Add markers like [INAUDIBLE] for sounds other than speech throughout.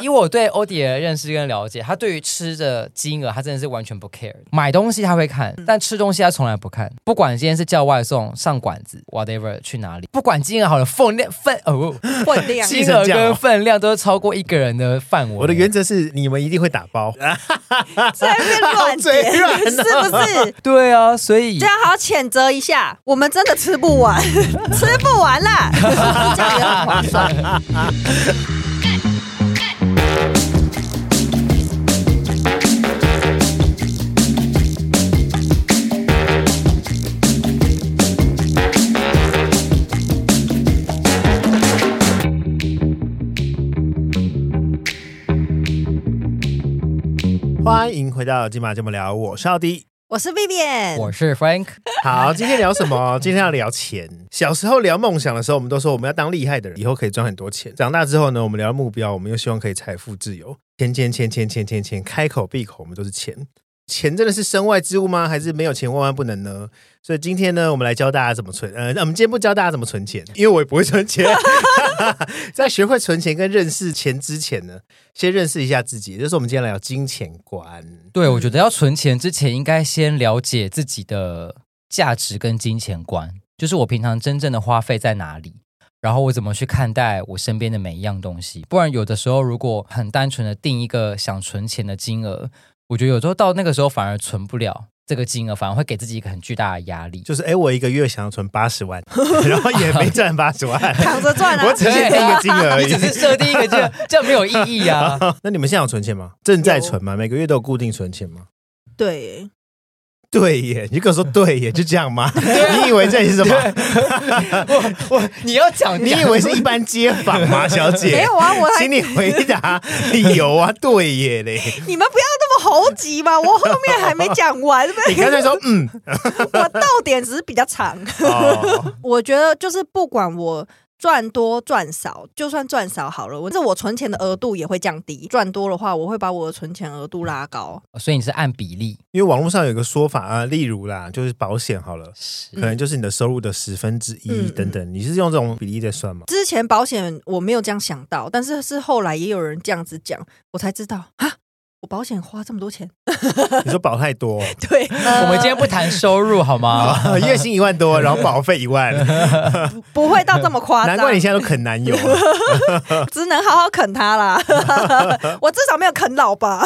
以我对欧迪的认识跟了解，他对于吃的金额，他真的是完全不 care。买东西他会看，但吃东西他从来不看。不管今天是叫外送、上馆子，whatever 去哪里，不管金额好了，分量分哦，[LAUGHS] 分量金额跟分量都是超过一个人的范围。我的原则是，你们一定会打包，[LAUGHS] 在那边乱点，是不是？[LAUGHS] 对啊，所以这样好好谴责一下，我们真的吃不完，吃不完啦，这样也很划算。欢迎回到金马这么聊，我是奥迪，我是 Vivian，我是 Frank。好，今天聊什么？[LAUGHS] 今天要聊钱。小时候聊梦想的时候，我们都说我们要当厉害的人，以后可以赚很多钱。长大之后呢，我们聊目标，我们又希望可以财富自由。钱钱钱钱钱钱钱，开口闭口我们都是钱。钱真的是身外之物吗？还是没有钱万万不能呢？所以今天呢，我们来教大家怎么存。呃，我们今天不教大家怎么存钱，因为我也不会存钱。[LAUGHS] 在学会存钱跟认识钱之前呢，先认识一下自己，就是我们今天来聊金钱观。对，我觉得要存钱之前，应该先了解自己的价值跟金钱观，就是我平常真正的花费在哪里，然后我怎么去看待我身边的每一样东西。不然有的时候，如果很单纯的定一个想存钱的金额。我觉得有时候到那个时候反而存不了这个金额，反而会给自己一个很巨大的压力。就是哎，我一个月想要存八十万，[LAUGHS] 然后也没赚八十万，躺着赚啊！我只是定一个金额而已，只是设定一个金额，这样没有意义啊。[LAUGHS] 那你们现在有存钱吗？正在存吗？每个月都有固定存钱吗？对。对耶，你跟我说对耶，就这样吗？你以为这是什么？我我你要讲，你以为是一般街坊吗，小姐？没有啊，我请你回答理由啊，对耶嘞。你们不要猴急嘛，我后面还没讲完。[LAUGHS] 你刚才说嗯，[LAUGHS] 我到点只是比较长。哦、[LAUGHS] 我觉得就是不管我。赚多赚少，就算赚少好了，我这我存钱的额度也会降低。赚多的话，我会把我的存钱额度拉高。所以你是按比例，因为网络上有个说法啊，例如啦，就是保险好了，可能就是你的收入的十分之一等等。嗯、你是用这种比例在算吗？之前保险我没有这样想到，但是是后来也有人这样子讲，我才知道啊。我保险花这么多钱，[LAUGHS] 你说保太多？[LAUGHS] 对，呃、我们今天不谈收入好吗？[LAUGHS] 月薪一万多，然后保费一万，不会到这么夸张。难怪你现在都啃男友，只能好好啃他啦。我至少没有啃老吧。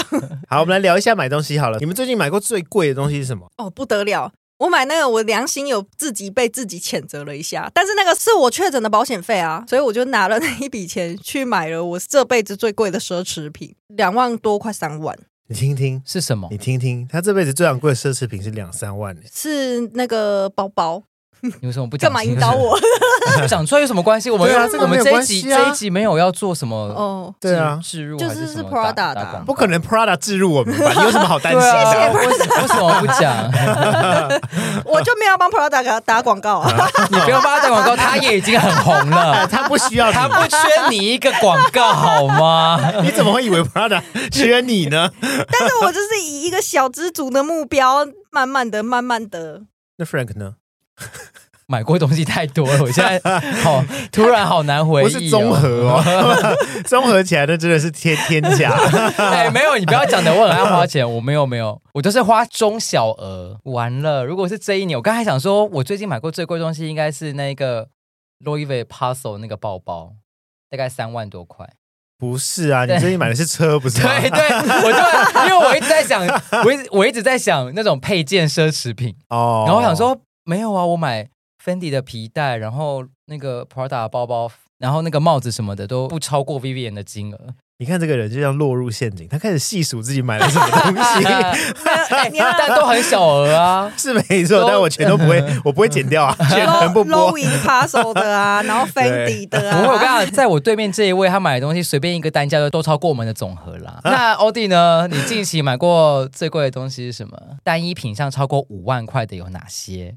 好，我们来聊一下买东西好了。你们最近买过最贵的东西是什么？哦，不得了。我买那个，我良心有自己被自己谴责了一下，但是那个是我确诊的保险费啊，所以我就拿了那一笔钱去买了我这辈子最贵的奢侈品，两万多，快三万。你听听是什么？你听听，他这辈子最昂贵的奢侈品是两三万，是那个包包。[LAUGHS] 你为什么不讲？干嘛引导我？[LAUGHS] 讲出来有什么关系？我们啊，这个、我们这一集这一集没有要做什么哦，对啊，置入就是是 Prada 的，不可能 Prada 置入我们吧？你有什么好担心为什么不讲？[LAUGHS] 我就没有帮 Prada 打打广告啊！你不用帮他打广告，他也已经很红了，他不需要，他不缺你一个广告好吗？你怎么会以为 Prada 缺你呢？但是我就是以一个小资族的目标，慢慢的、慢慢的。那 Frank 呢？[LAUGHS] 买过东西太多了，我现在 [LAUGHS] 好突然好难回忆、哦。不是综合哦，[LAUGHS] 综合起来的真的是天天价。哎，没有，你不要讲的，我很爱花钱，我没有没有，我都是花中小额。完了，如果是这一年，我刚才想说，我最近买过最贵的东西应该是那个 Louis Vuitton 那个包包，大概三万多块。不是啊，你最近买的是车，不是？对对，我就因为我一直在想，我一我一直在想那种配件奢侈品哦，然后我想说没有啊，我买。Fendi 的皮带，然后那个 Prada 包包，然后那个帽子什么的都 [LAUGHS] 不超过 Vivian 的金额。你看这个人就像落入陷阱，他开始细数自己买了什么东西，[LAUGHS] 但都很小额啊，[LAUGHS] 是没错，但我全都不会，我不会剪掉啊，全部播。Louis Vuitton 的啊，然后 Fendi 的啊。不会，我刚刚在我对面这一位，他买的东西随便一个单价都都超过我们的总和啦。那欧弟呢？你近期买过最贵的东西是什么？单一品项超过五万块的有哪些？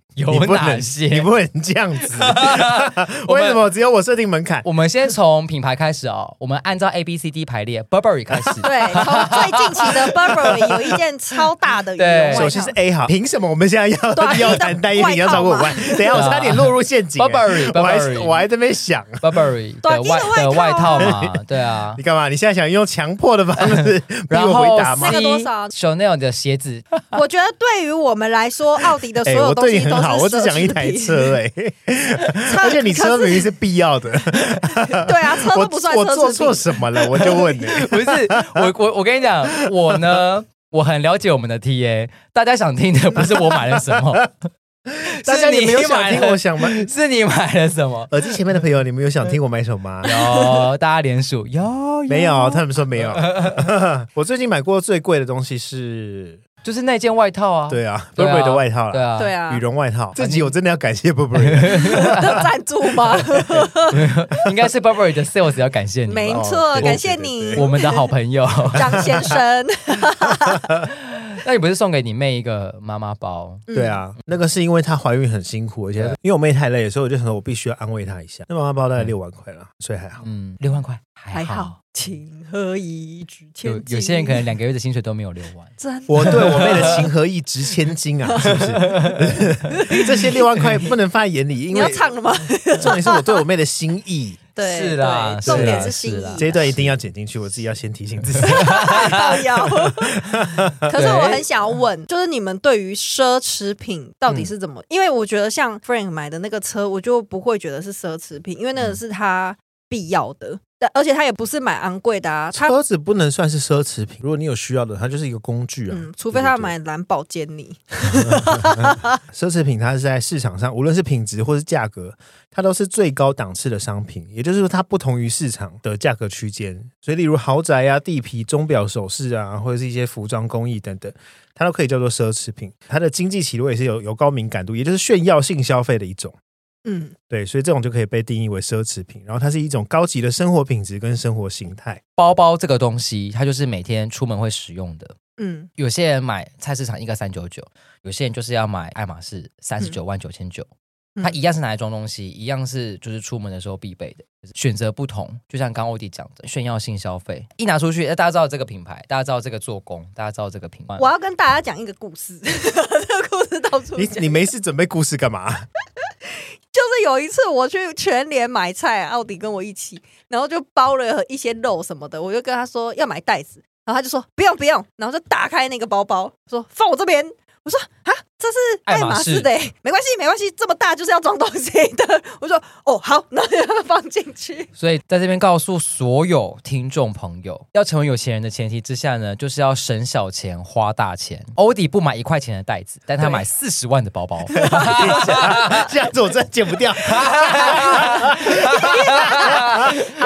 有你不能哪些？你不能这样子。[LAUGHS] 为什么只有我设定门槛？我们先从品牌开始哦，我们按照 A B C D 排列，Burberry 开始。[LAUGHS] 对，从最近期的 Burberry 有一件超大的羽绒外套。首先是 A 好，凭什么我们现在要对 [LAUGHS] 要谈单一定要超过五万？等一下我差点落入陷阱。Burberry，我还我还在那边想 Burberry 短的外衣的外套嘛，对啊你。干嘛？你现在想用强迫的方式然后回答吗那？个多少 Chanel 的鞋子，我觉得对于我们来说，奥迪的所有东西都好，我只讲一台车哎，车 [LAUGHS] 而且你车明明是必要的，对啊，车我都不算我做错。什么了？我就 [LAUGHS] 问你。[LAUGHS] 不是我我我跟你讲，我呢，我很了解我们的 TA，大家想听的不是我买了什么，大家是你你没有想听我想买？是你买了什么？耳机前面的朋友，你们有想听我买什么吗？有，大家联署有没有，他们说没有。我最近买过最贵的东西是，就是那件外套啊，对啊对啊，Burberry 的外套啦，对啊，对啊羽，绒外套。这集我真的要感谢 Burberry，的 [LAUGHS] 赞助吗？[LAUGHS] 应该是 Burberry 的 sales 要感谢你没错，对感谢对对你，我们的好朋友。张先生。[LAUGHS] [LAUGHS] 那你不是送给你妹一个妈妈包？对啊，那个是因为她怀孕很辛苦，而且因为我妹太累，所以我就想说我必须要安慰她一下。那妈妈包大概六万块了，所以还好。嗯，六万块还好。还好，情何以值千金？有有些人可能两个月的薪水都没有六万。真的我对我妹的情何以值千金啊，[LAUGHS] 是不是？[LAUGHS] 这些六万块不能放在眼里，因你要为唱了吗？重点是我对我妹的心意。对，是啦对重点是心意。这一段一定要剪进去，我自己要先提醒自己。[LAUGHS] 靠腰。[LAUGHS] 可是我很想要问，就是你们对于奢侈品到底是怎么？因为我觉得像 Frank 买的那个车，我就不会觉得是奢侈品，因为那个是他必要的，但而且它也不是买昂贵的啊，他车子不能算是奢侈品，如果你有需要的，它就是一个工具啊。嗯，除非他对买蓝宝坚尼，[LAUGHS] 奢侈品，它是在市场上，无论是品质或是价格，它都是最高档次的商品。也就是说，它不同于市场的价格区间。所以，例如豪宅啊、地皮、钟表、首饰啊，或者是一些服装工艺等等，它都可以叫做奢侈品。它的经济起落也是有有高敏感度，也就是炫耀性消费的一种。嗯，对，所以这种就可以被定义为奢侈品。然后，它是一种高级的生活品质跟生活形态。包包这个东西，它就是每天出门会使用的。嗯，有些人买菜市场一个三九九，有些人就是要买爱马仕三十九万九千九。嗯它一样是拿来装东西，一样是就是出门的时候必备的，就是选择不同。就像刚欧弟讲的，炫耀性消费，一拿出去，大家知道这个品牌，大家知道这个做工，大家知道这个品牌。我要跟大家讲一个故事，[LAUGHS] 这个故事到处你。你没事准备故事干嘛？[LAUGHS] 就是有一次我去全联买菜，奥迪跟我一起，然后就包了一些肉什么的，我就跟他说要买袋子，然后他就说不用不用，然后就打开那个包包，说放我这边。我说啊，这是爱马仕的、欸，没关系没关系，这么大就是要装东西的。[LAUGHS] 我说哦好，那就要放进去。所以在这边告诉所有听众朋友，要成为有钱人的前提之下呢，就是要省小钱花大钱。欧迪不买一块钱的袋子，但他买四十万的包包。[LAUGHS] [LAUGHS] 这样子我真的剪不掉。好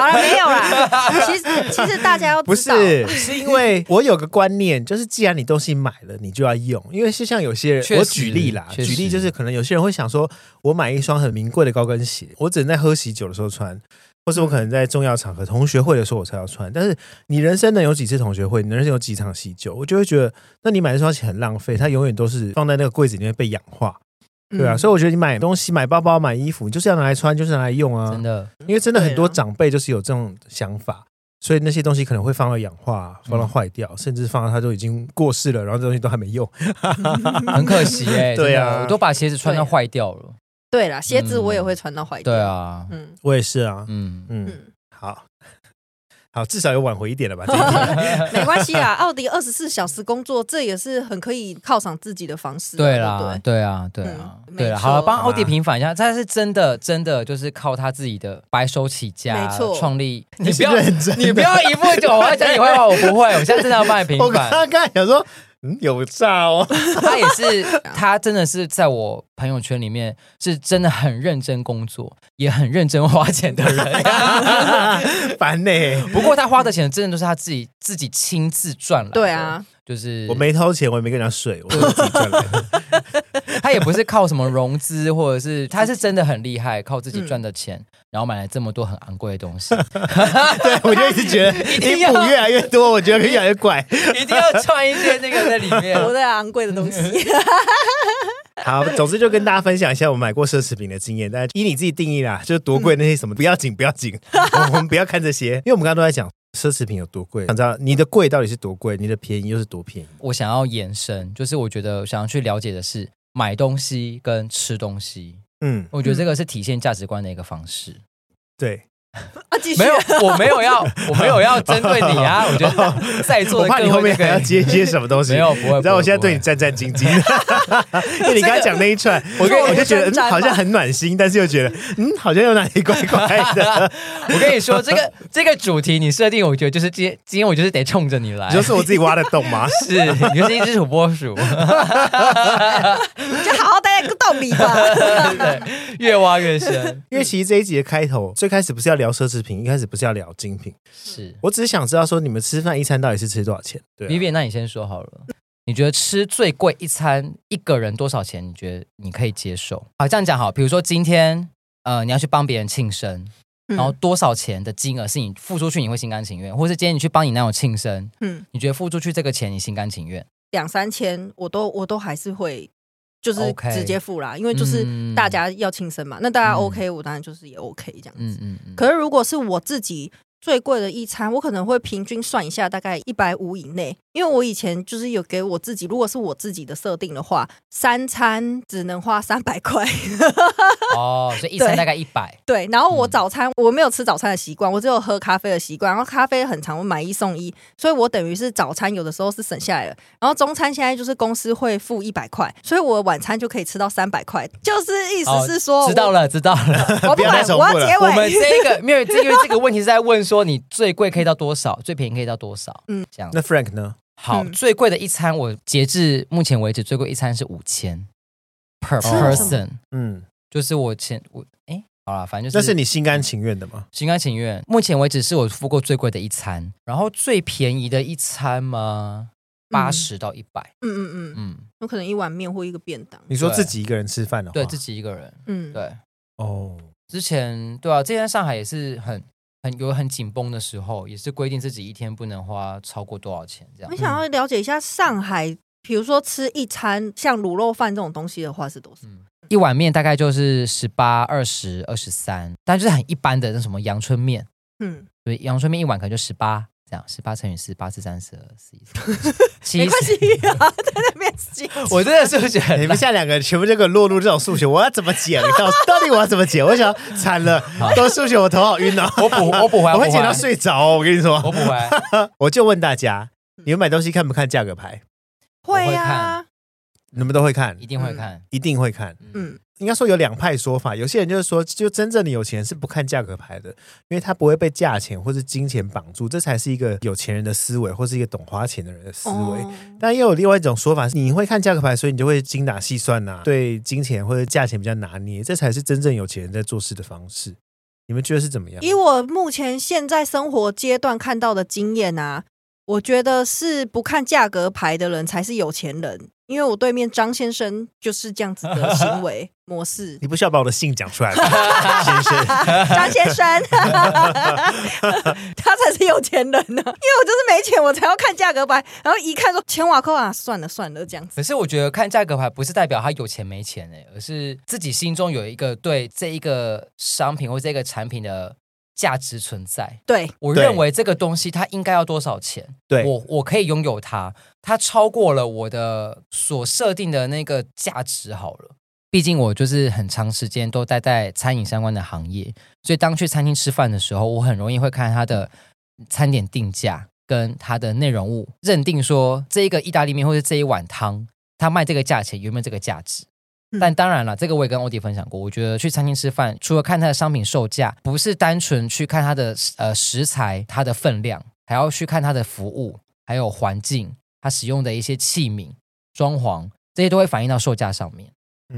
了，没有啦。其实其实大家要不是，是因为我有个观念，就是既然你东西买了，你就要用。因为是像有些人，我举例啦，举例就是可能有些人会想说，我买一双很名贵的高跟鞋，我只能在喝喜酒的时候穿，或是我可能在重要场合、同学会的时候我才要穿。但是你人生能有几次同学会？你人生有几场喜酒？我就会觉得，那你买这双鞋很浪费，它永远都是放在那个柜子里面被氧化。对啊，嗯所以我觉得你买东西、买包包、买衣服，你就是要拿来穿，就是拿来用啊。真的，因为真的很多长辈就是有这种想法，所以那些东西可能会放到氧化、放到坏掉，嗯甚至放到它都已经过世了，然后这东西都还没用。[LAUGHS] 很可惜哎、[LAUGHS] 对啊。我都把鞋子穿到坏掉了。对啦，鞋子我也会穿到坏掉。对，啊，嗯。我也是啊，嗯，嗯，嗯，好，好，至少有挽回一点了吧？[LAUGHS] 没关系啦。奥迪二十四小时工作，这也是很可以犒赏自己的方式啊。对对啦，对啊，对啊，嗯对了，好了，帮奥迪平反一下，他是真的，真的就是靠他自己的白手起家，没错创立。你不要，你不要一副就我要讲你坏话，我不会，我现在真的要帮你平反。[LAUGHS] 刚刚想说，嗯，有诈哦，[LAUGHS] 他也是，他真的是在我朋友圈里面是真的很认真工作，也很认真花钱的人。[LAUGHS] 烦呢。不过他花的钱真的都是他自己自己亲自赚来的。对啊，就是我没掏钱，我也没跟人家睡，我自己赚来的。[LAUGHS] 他也不是靠什么融资，或者是他是真的很厉害，靠自己赚的钱，嗯、然后买了这么多很昂贵的东西。[LAUGHS] 对，我就一直觉得 [LAUGHS] 一定要补越来越多，我觉得越来越怪，一定要穿一些那个在里面，[LAUGHS] 我的昂贵的东西。好，总之就跟大家分享一下我买过奢侈品的经验，但是依你自己定义啦，就是多贵那些什么、嗯、不要紧，不要紧，我们不要看这些，因为我们刚刚都在讲奢侈品有多贵，想知道你的贵到底是多贵，你的便宜又是多便宜。我想要延伸，就是我觉得想要去了解的是买东西跟吃东西，嗯，我觉得这个是体现价值观的一个方式，对。[LAUGHS] 啊，继续没有，我没有要，我没有要针对你啊！[LAUGHS] 我觉得在座的，我怕你后面还要接接什么东西。没有，不会。然后我现在对你战战兢兢，[LAUGHS] 因为你刚才讲那一串，我跟我就觉得嗯，好像很暖心，但是又觉得嗯，好像有哪里怪怪的。我跟你说，这个这个主题你设定，我觉得就是今天今天我就是得冲着你来，就是我自己挖的洞吗？是，你就是一只土拨鼠，就好好待在个洞里吧。对，越挖越深。因为其实这一集的开头最开始不是要聊。聊奢侈品，一开始不是要聊精品，是我只是想知道说你们吃饭一餐到底是吃多少钱？对，Vivian，那你先说好了，你觉得吃最贵一餐一个人多少钱？你觉得你可以接受？好，这样讲好，比如说今天呃你要去帮别人庆生，然后多少钱的金额是你付出去你会心甘情愿，或是今天你去帮你男友庆生，嗯，你觉得付出去这个钱你心甘情愿？两三千我都我都还是会。就是直接付啦.因为就是大家要庆生嘛，嗯、那大家 OK，我当然就是也 OK 这样子。嗯嗯嗯。可是如果是我自己最贵的一餐，我可能会平均算一下，大概一百五以内。因为我以前就是有给我自己，如果是我自己的设定的话，三餐只能花三百块。[LAUGHS] 哦，所以一餐大概一百。对，然后我早餐、嗯、我没有吃早餐的习惯，我只有喝咖啡的习惯。然后咖啡很常，我买一送一，所以我等于是早餐有的时候是省下来了。然后中餐现在就是公司会付一百块，所以我晚餐就可以吃到三百块。就是意思是说，哦、知道了，知道了。我不管，我要结尾。我们这个没有，因为这个问题是在问说，你最贵可以到多少，最便宜可以到多少？嗯，这样。那 Frank 呢？好，嗯、最贵的一餐，我截至目前为止最贵一餐是五千 per person。嗯，就是我前我哎，好了，反正就是。那是你心甘情愿的吗？心甘情愿。目前为止是我付过最贵的一餐，然后最便宜的一餐吗？八十到一百。嗯嗯嗯嗯，有可能一碗面或一个便当。你说自己一个人吃饭的话，对自己一个人，嗯，对。哦，之前对啊，之前上海也是很。很有很紧绷的时候，也是规定自己一天不能花超过多少钱这样。我想要了解一下上海，比如说吃一餐像卤肉饭这种东西的话是多少？嗯，一碗面大概就是十八、二十、二十三，但就是很一般的那什么阳春面，嗯，所以阳春面一碗可能就十八。这样十八乘以四，八四三十二，四 [LAUGHS] 七没关系 [LAUGHS] 啊，在那边记。我真的是不是你们现在两个全部就给我落入这种数学，我要怎么解？到到底我要怎么解？我想惨了，都数学我头好晕哦。我补 [LAUGHS] 我补回来，我会解到睡着。我跟你说，我补回来。我就问大家，你们买东西看不看价格牌？会啊，你们都会看，一定会看，一定会看。嗯。应该说有两派说法，有些人就是说，就真正的有钱人是不看价格牌的，因为他不会被价钱或是金钱绑住，这才是一个有钱人的思维，或是一个懂花钱的人的思维。哦、但又有另外一种说法，是你会看价格牌，所以你就会精打细算呐、啊，对金钱或者价钱比较拿捏，这才是真正有钱人在做事的方式。你们觉得是怎么样？以我目前现在生活阶段看到的经验啊，我觉得是不看价格牌的人才是有钱人。因为我对面张先生就是这样子的行为 [LAUGHS] 模式，你不需要把我的姓讲出来吗？[LAUGHS] 先生，[LAUGHS] 张先生，他才是有钱人呢。因为我就是没钱，我才要看价格牌，然后一看说千瓦扣啊，算了算了这样子。可是我觉得看价格牌不是代表他有钱没钱哎，而是自己心中有一个对这一个商品或这个产品的。价值存在，对，我认为这个东西它应该要多少钱？对，我我可以拥有它，它超过了我的所设定的那个价值。好了，毕竟我就是很长时间都待在餐饮相关的行业，所以当去餐厅吃饭的时候，我很容易会看它的餐点定价跟它的内容物，认定说这一个意大利面或者这一碗汤，它卖这个价钱有没有这个价值。但当然了，这个我也跟欧迪分享过。我觉得去餐厅吃饭，除了看它的商品售价，不是单纯去看它的呃食材、它的分量，还要去看它的服务，还有环境，它使用的一些器皿、装潢，这些都会反映到售价上面。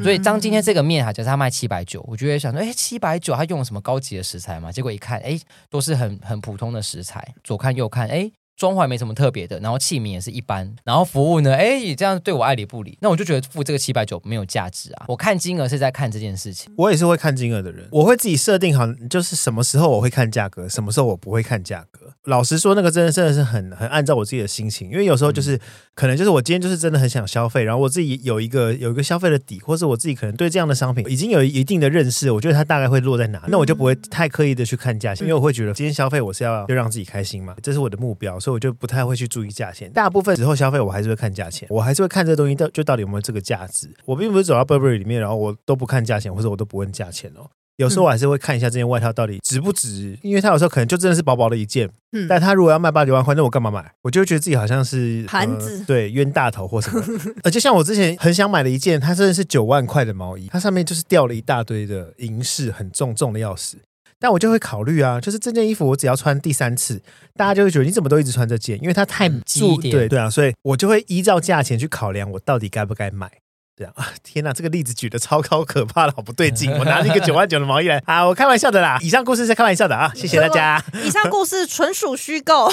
所以当今天这个面哈，假设它卖七百九，我就会想说，哎，七百九，它用了什么高级的食材吗？结果一看，哎，都是很很普通的食材。左看右看，哎。装潢没什么特别的，然后器皿也是一般，然后服务呢，哎，也这样对我爱理不理，那我就觉得付这个七百九没有价值啊。我看金额是在看这件事情，我也是会看金额的人，我会自己设定好，就是什么时候我会看价格，什么时候我不会看价格。老实说，那个真的真的是很很按照我自己的心情，因为有时候就是、嗯、可能就是我今天就是真的很想消费，然后我自己有一个有一个消费的底，或者我自己可能对这样的商品已经有一定的认识，我觉得它大概会落在哪，那我就不会太刻意的去看价钱，因为我会觉得今天消费我是要就让自己开心嘛，这是我的目标，所以我就不太会去注意价钱。大部分时候消费我还是会看价钱，我还是会看这个东西到就到底有没有这个价值。我并不是走到 Burberry 里面，然后我都不看价钱，或者我都不问价钱哦。有时候我还是会看一下这件外套到底值不值，因为它有时候可能就真的是薄薄的一件，嗯，但它如果要卖八九万块，那我干嘛买？我就觉得自己好像是盘子，呃，对，冤大头或什么。[LAUGHS] 而且像我之前很想买的一件，它真的是九万块的毛衣，它上面就是掉了一大堆的银饰，很重，重的要死。但我就会考虑啊，就是这件衣服我只要穿第三次，大家就会觉得你怎么都一直穿这件，因为它太重，对对啊，所以我就会依照价钱去考量我到底该不该买。这样啊！[LAUGHS] 天哪，这个例子举的超高可怕的，好不对劲！[LAUGHS] 我拿了一个九万九的毛衣来 [LAUGHS] 啊！我开玩笑的啦，以上故事是开玩笑的啊！谢谢大家。以上故事纯属虚构。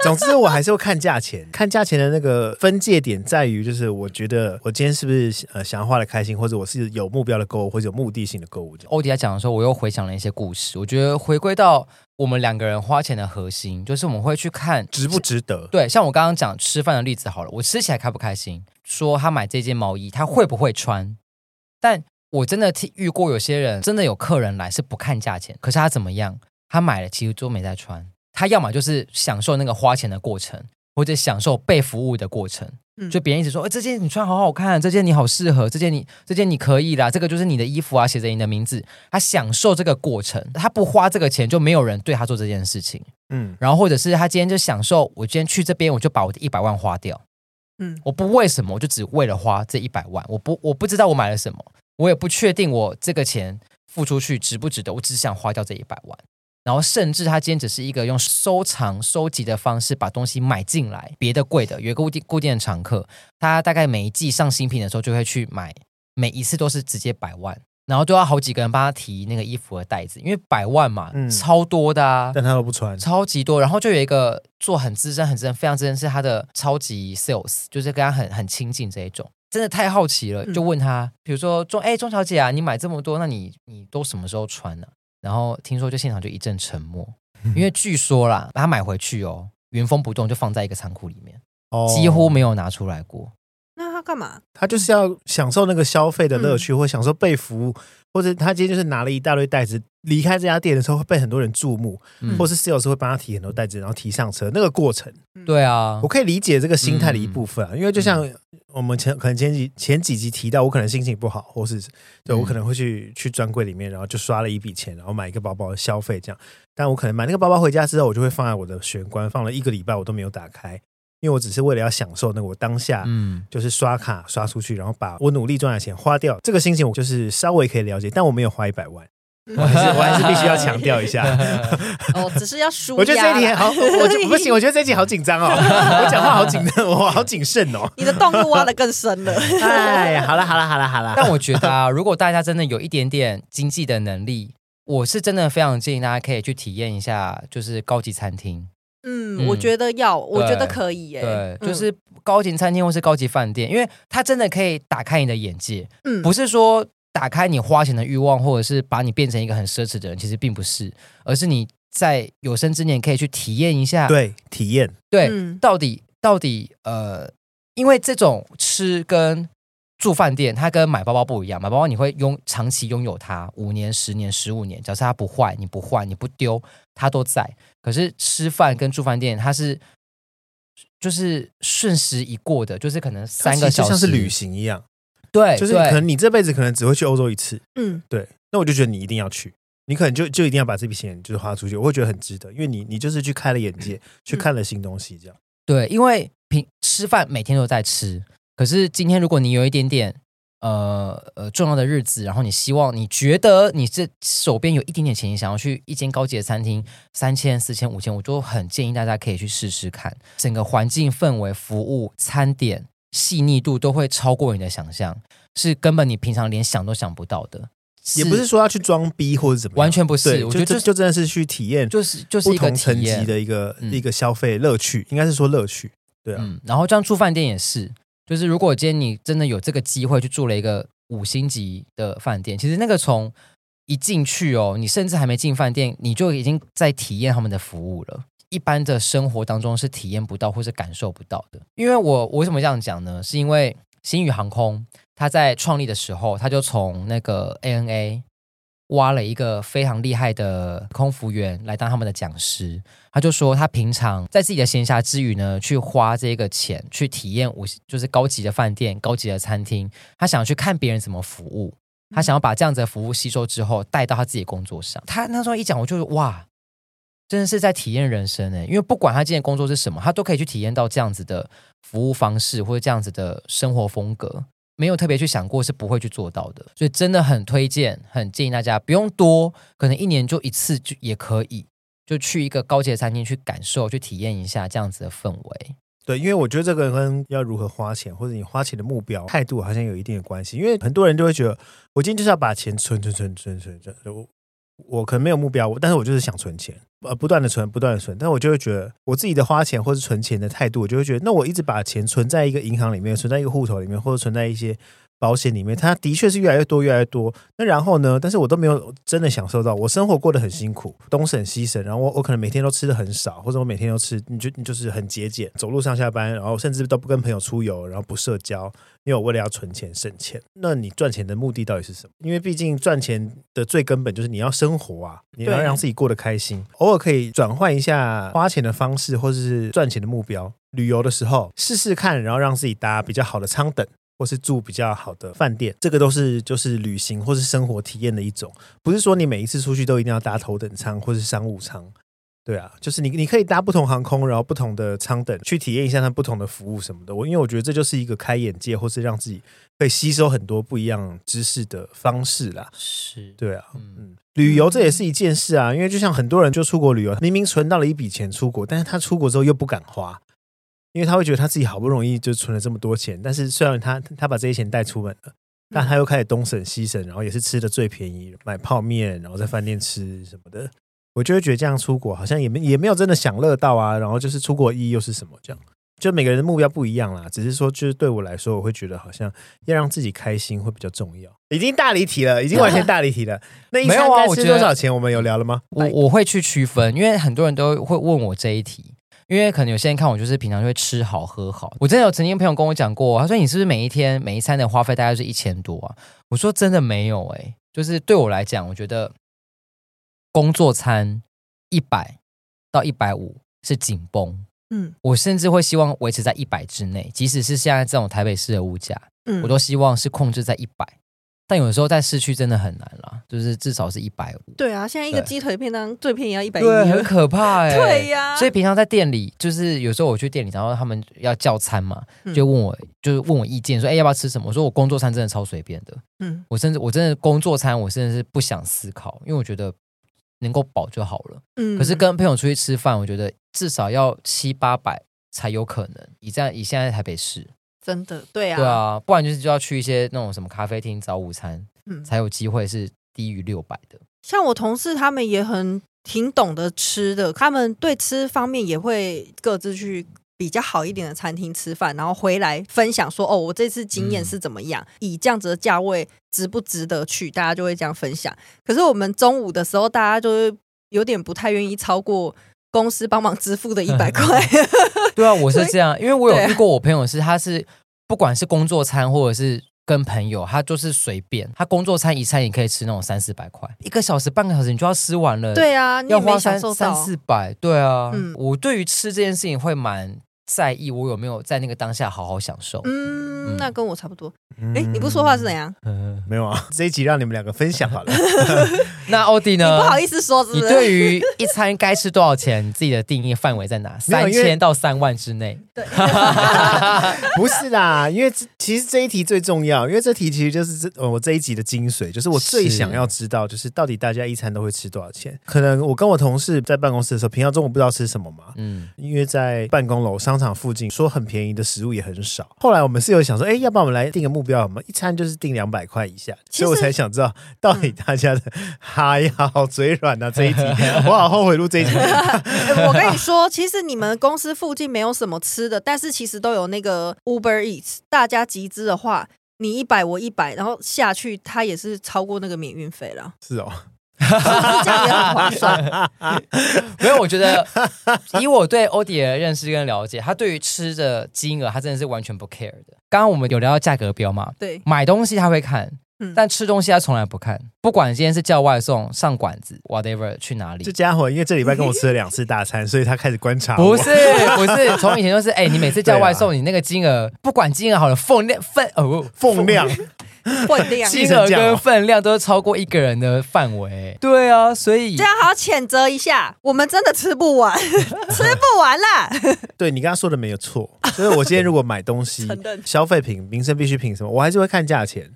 总之，我还是会看价钱，看价钱的那个分界点在于，就是我觉得我今天是不是呃想要花的开心，或者我是有目标的购物，或者有目的性的购物。欧迪在讲的时候，我又回想了一些故事。我觉得回归到我们两个人花钱的核心，就是我们会去看值不值得。对，像我刚刚讲吃饭的例子好了，我吃起来开不开心？说他买这件毛衣，他会不会穿？但我真的听遇过有些人，真的有客人来是不看价钱，可是他怎么样？他买了其实都没在穿，他要么就是享受那个花钱的过程，或者享受被服务的过程。嗯，就别人一直说，哎，这件你穿好好看，这件你好适合，这件你这件你可以啦，这个就是你的衣服啊，写着你的名字。他享受这个过程，他不花这个钱，就没有人对他做这件事情。嗯，然后或者是他今天就享受，我今天去这边，我就把我的一百万花掉。嗯，我不为什么，我就只为了花这一百万。我不，我不知道我买了什么，我也不确定我这个钱付出去值不值得。我只想花掉这一百万。然后，甚至他今天只是一个用收藏、收集的方式把东西买进来，别的贵的，有一个固定固定的常客，他大概每一季上新品的时候就会去买，每一次都是直接百万。然后都要好几个人帮他提那个衣服的袋子，因为百万嘛，嗯、超多的啊，但他都不穿，超级多。然后就有一个做很资深、很资深、非常资深，是他的超级 sales，就是跟他很很亲近这一种，真的太好奇了，就问他，嗯、比如说钟哎钟小姐啊，你买这么多，那你你都什么时候穿呢、啊？然后听说就现场就一阵沉默，因为据说啦，把他买回去哦，原封不动就放在一个仓库里面，哦、几乎没有拿出来过。那他干嘛？他就是要享受那个消费的乐趣，嗯、或享受被服务，或者他今天就是拿了一大堆袋子离开这家店的时候会被很多人注目，嗯、或是 sales 会帮他提很多袋子，然后提上车那个过程。对啊，我可以理解这个心态的一部分啊，嗯、因为就像我们前可能前几前几集提到，我可能心情不好，或是对我可能会去去专柜里面，然后就刷了一笔钱，然后买一个包包消费这样，但我可能买那个包包回家之后，我就会放在我的玄关，放了一个礼拜我都没有打开。因为我只是为了要享受那个我当下，嗯，就是刷卡刷出去，然后把我努力赚的钱花掉，这个心情我就是稍微可以了解，但我没有花一百万，[LAUGHS] 我还是我还是必须要强调一下，[LAUGHS] 哦，只是要输。我觉得这一题好，我就不行，我觉得这一题好紧张哦，我讲话好谨，我好谨慎哦。你的洞窟挖的更深了。[LAUGHS] 哎，好了好了好了好了。但我觉得啊，如果大家真的有一点点经济的能力，我是真的非常建议大家可以去体验一下，就是高级餐厅。嗯，我觉得要，我觉得可以耶。对，就是高级餐厅或是高级饭店，因为它真的可以打开你的眼界。嗯，不是说打开你花钱的欲望，或者是把你变成一个很奢侈的人，其实并不是，而是你在有生之年可以去体验一下。对，体验。对，到底到底呃，因为这种吃跟。住饭店，它跟买包包不一样。买包包你会拥长期拥有它，五年、十年、十五年，假设它不坏，你不换，你不丢，它都在。可是吃饭跟住饭店，它是就是瞬时一过的，就是可能三个小时，就像是旅行一样。对，就是可能你这辈子可能只会去欧洲一次。嗯，对。那我就觉得你一定要去，你可能就就一定要把这笔钱就是花出去，我会觉得很值得，因为你你就是去开了眼界，去看了新东西，这样。对，因为平吃饭每天都在吃。可是今天，如果你有一点点呃呃重要的日子，然后你希望你觉得你这手边有一点点钱，你想要去一间高级的餐厅，三千、四千、五千，我就很建议大家可以去试试看，整个环境氛围、服务、餐点细腻度都会超过你的想象，是根本你平常连想都想不到的。也不是说要去装逼或者怎么样，完全不是。我觉得就就真的是去体验，就是就是一个层级的一个嗯一个消费乐趣，应该是说乐趣。对啊，嗯，然后这样住饭店也是，就是如果今天你真的有这个机会去住了一个五星级的饭店，其实那个从一进去哦，你甚至还没进饭店，你就已经在体验他们的服务了。一般的生活当中是体验不到或是感受不到的。因为我我为什么这样讲呢？是因为星宇航空它在创立的时候，它就从那个 ANA 挖了一个非常厉害的空服员来当他们的讲师。他就说，他平常在自己的闲暇之余呢，去花这个钱去体验五就是高级的饭店、高级的餐厅。他想要去看别人怎么服务，他想要把这样子的服务吸收之后带到他自己工作上。他那时候一讲，我就哇，真的是在体验人生呢。因为不管他今天工作是什么，他都可以去体验到这样子的服务方式或者这样子的生活风格。没有特别去想过是不会去做到的，所以真的很推荐，很建议大家不用多，可能一年就一次就也可以。就去一个高级的餐厅去感受、去体验一下这样子的氛围。对，因为我觉得这个跟要如何花钱，或者你花钱的目标态度，好像有一定的关系。因为很多人就会觉得，我今天就是要把钱存存存存存存。我可能没有目标，但是我就是想存钱，呃，不断的存，不断的存。但我就会觉得，我自己的花钱或是存钱的态度，我就会觉得，那我一直把钱存在一个银行里面，存在一个户头里面，或者存在一些。保险里面，它的确是越来越多，越来越多。那然后呢？但是我都没有真的享受到。我生活过得很辛苦，东省西省，然后我我可能每天都吃的很少，或者我每天都吃，你就你就是很节俭，走路上下班，然后甚至都不跟朋友出游，然后不社交，因为我为了要存钱省钱。那你赚钱的目的到底是什么？因为毕竟赚钱的最根本就是你要生活啊，你要让自己过得开心。偶尔可以转换一下花钱的方式，或者是赚钱的目标。旅游的时候试试看，然后让自己搭比较好的舱等。或是住比较好的饭店，这个都是就是旅行或是生活体验的一种，不是说你每一次出去都一定要搭头等舱或是商务舱，对啊，就是你你可以搭不同航空，然后不同的舱等去体验一下它不同的服务什么的。我因为我觉得这就是一个开眼界，或是让自己可以吸收很多不一样知识的方式啦。是，对啊，嗯，旅游这也是一件事啊，因为就像很多人就出国旅游，明明存到了一笔钱出国，但是他出国之后又不敢花。因为他会觉得他自己好不容易就存了这么多钱，但是虽然他他把这些钱带出门了，但他又开始东省西省，然后也是吃的最便宜，买泡面，然后在饭店吃什么的，我就会觉得这样出国好像也没也没有真的享乐到啊。然后就是出国意义又是什么？这样就每个人的目标不一样啦。只是说，就是对我来说，我会觉得好像要让自己开心会比较重要。已经大离题了，已经完全大离题了。那一餐该吃多少钱？我们有聊了吗？我我会去区分，因为很多人都会问我这一题。因为可能有些人看我就是平常就会吃好喝好，我真的有曾经朋友跟我讲过，他说你是不是每一天每一餐的花费大概是一千多啊？我说真的没有诶、欸，就是对我来讲，我觉得工作餐一百到一百五是紧绷，嗯，我甚至会希望维持在一百之内，即使是现在这种台北市的物价，嗯，我都希望是控制在一百。但有的时候在市区真的很难啦，就是至少是一百五。对啊，现在一个鸡腿便当最便宜要一百一，很可怕哎、[LAUGHS] 欸。对呀、啊，所以平常在店里，就是有时候我去店里，然后他们要叫餐嘛，就问我，嗯、就是问我意见，说哎要不要吃什么？我说我工作餐真的超随便的，嗯，我甚至我真的工作餐我真的是不想思考，因为我觉得能够饱就好了。嗯，可是跟朋友出去吃饭，我觉得至少要七八百才有可能。以这样以现在台北市。真的，对啊，对啊，不然就是就要去一些那种什么咖啡厅早午餐，嗯，才有机会是低于六百的。像我同事他们也很挺懂得吃的，他们对吃方面也会各自去比较好一点的餐厅吃饭，然后回来分享说：“哦，我这次经验是怎么样？嗯、以这样子的价位值不值得去？”大家就会这样分享。可是我们中午的时候，大家就是有点不太愿意超过公司帮忙支付的 [LAUGHS] 一百块。[LAUGHS] 对啊，我是这样，因为我有遇过我朋友是，他是不管是工作餐或者是跟朋友，他就是随便，他工作餐一餐也可以吃那种三四百块，一个小时半个小时你就要吃完了。对啊，你要花三三四百。对啊，嗯，我对于吃这件事情会蛮在意，我有没有在那个当下好好享受。嗯，那跟我差不多。哎，你不说话是怎样？嗯，没有啊，这一集让你们两个分享好了。[LAUGHS] 那欧弟呢？你不好意思说是不是？你对于一餐该吃多少钱，你自己的定义范围在哪？[LAUGHS] 三千到三万之内？对，[LAUGHS] 不是啦，因为其实这一题最重要，因为这题其实就是这我这一集的精髓，就是我最想要知道，就是到底大家一餐都会吃多少钱？可能我跟我同事在办公室的时候，平常中午不知道吃什么嘛，嗯，因为在办公楼、商场附近，说很便宜的食物也很少。后来我们是有想说，哎，要不然我们来定个目标，我们一餐就是定两百块以下，所以我才想知道到底大家的 [LAUGHS] 哈呀好嘴软啊这一集，[LAUGHS] 我好后悔录这一集。[LAUGHS] 我跟你说，其实你们公司附近没有什么吃的，但是其实都有那个 Uber Eats，大家集资的话，你一百我一百，然后下去，它也是超过那个免运费了。是哦。这样也很划算。没有，我觉得以我对欧迪的认识跟了解，他对于吃的金额，他真的是完全不 care 的。刚刚我们有聊到价格标嘛？对，买东西他会看，但吃东西他从来不看。不管今天是叫外送、上馆子，whatever，去哪里。这家伙因为这礼拜跟我吃了两次大餐，所以他开始观察。不是，不是，从以前就是，哎、欸，你每次叫 [LAUGHS] 外送，你那个金额，不管金额好了，分量分哦，[LAUGHS] 分量。分量、金额跟分量都是超过一个人的范围。对啊，所以这样好好谴责一下，我们真的吃不完，[LAUGHS] 吃不完啦。对，你刚刚说的没有错，就是我今天如果买东西、消费品、民生必需品什么，我还是会看价钱。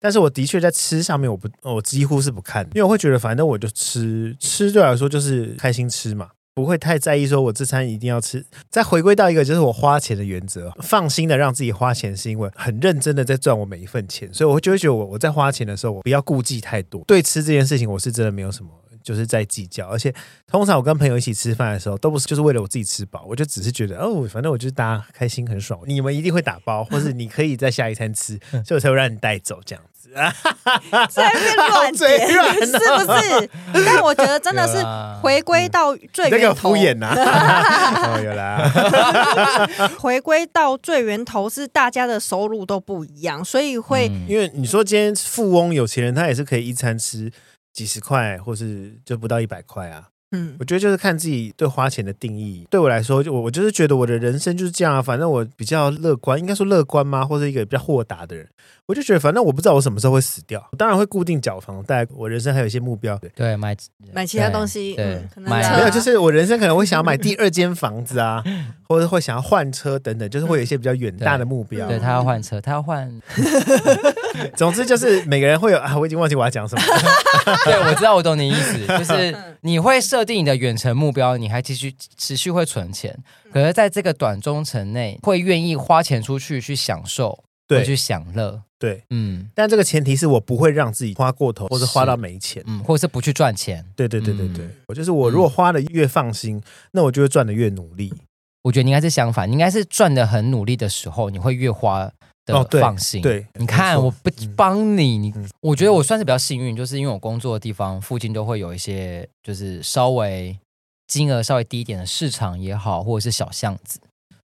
但是我的确在吃上面，我不，我几乎是不看，因为我会觉得反正我就吃，吃对我来说就是开心吃嘛。不会太在意，说我这餐一定要吃。再回归到一个，就是我花钱的原则，放心的让自己花钱，是因为很认真的在赚我每一份钱，所以我就会觉得我我在花钱的时候，我不要顾忌太多。对吃这件事情，我是真的没有什么，就是在计较。而且通常我跟朋友一起吃饭的时候，都不是就是为了我自己吃饱，我就只是觉得哦，反正我就是大家开心很爽。你们一定会打包，或是你可以在下一餐吃，所以我才会让你带走这样。在那边乱点是不是？但我觉得真的是回归到最源头。这个敷衍呐，[LAUGHS] 有啦。[LAUGHS] 回归到最源头是大家的收入都不一样，所以会因为你说今天富翁有钱人，他也是可以一餐吃几十块，或是就不到一百块啊。嗯，我觉得就是看自己对花钱的定义。对我来说，就我我就是觉得我的人生就是这样啊。反正我比较乐观，应该说乐观吗？或者一个比较豁达的人。我就觉得，反正我不知道我什么时候会死掉，当然会固定缴房贷。我人生还有一些目标，对，对买买其他东西，对，嗯、可能买没有，就是我人生可能会想要买第二间房子啊，[LAUGHS] 或者会想要换车等等，就是会有一些比较远大的目标。对，对他要换车，他要换。[LAUGHS] [LAUGHS] 总之就是每个人会有啊，我已经忘记我要讲什么。对，我知道，我懂你意思，就是你会设定你的远程目标，你还继续持续会存钱，可是在这个短中程内，会愿意花钱出去去享受，对，去享乐，对，嗯。但这个前提是我不会让自己花过头，或者花到没钱，嗯，或者是不去赚钱。对对对对对，我、嗯、就是我如果花的越放心，那我就会赚的越努力。我觉得你应该是相反，你应该是赚的很努力的时候，你会越花。的放心，哦、对，对你看我不帮你，你、嗯、我觉得我算是比较幸运，就是因为我工作的地方附近都会有一些，就是稍微金额稍微低一点的市场也好，或者是小巷子，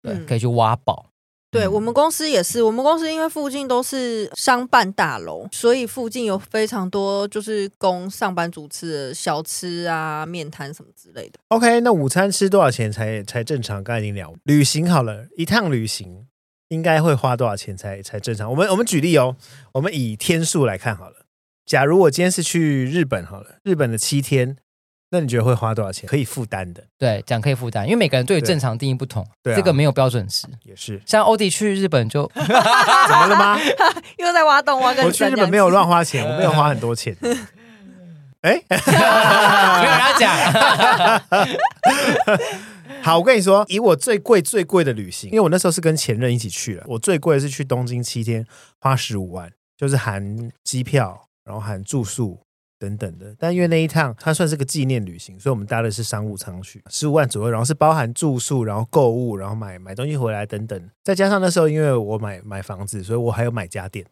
对，嗯、可以去挖宝。对，我们公司也是，我们公司因为附近都是商办大楼，所以附近有非常多就是供上班族吃的小吃啊、面摊什么之类的。OK，那午餐吃多少钱才才正常？刚才已经聊旅行好了，一趟旅行。应该会花多少钱才才正常？我们我们举例哦，我们以天数来看好了。假如我今天是去日本好了，日本的七天，那你觉得会花多少钱？可以负担的？对，讲可以负担，因为每个人对于正常定义不同，对，这个没有标准值。也是，像欧弟去日本就 [LAUGHS] 怎么了吗？[LAUGHS] 又在挖洞挖个。我去日本没有乱花钱，我没有花很多钱。[LAUGHS] 哎，没有人讲。好，我跟你说，以我最贵最贵的旅行，因为我那时候是跟前任一起去了，我最贵的是去东京七天，花十五万，就是含机票，然后含住宿等等的。但因为那一趟它算是个纪念旅行，所以我们搭的是商务舱去，十五万左右，然后是包含住宿，然后购物，然后买买东西回来等等，再加上那时候因为我买买房子，所以我还有买家电。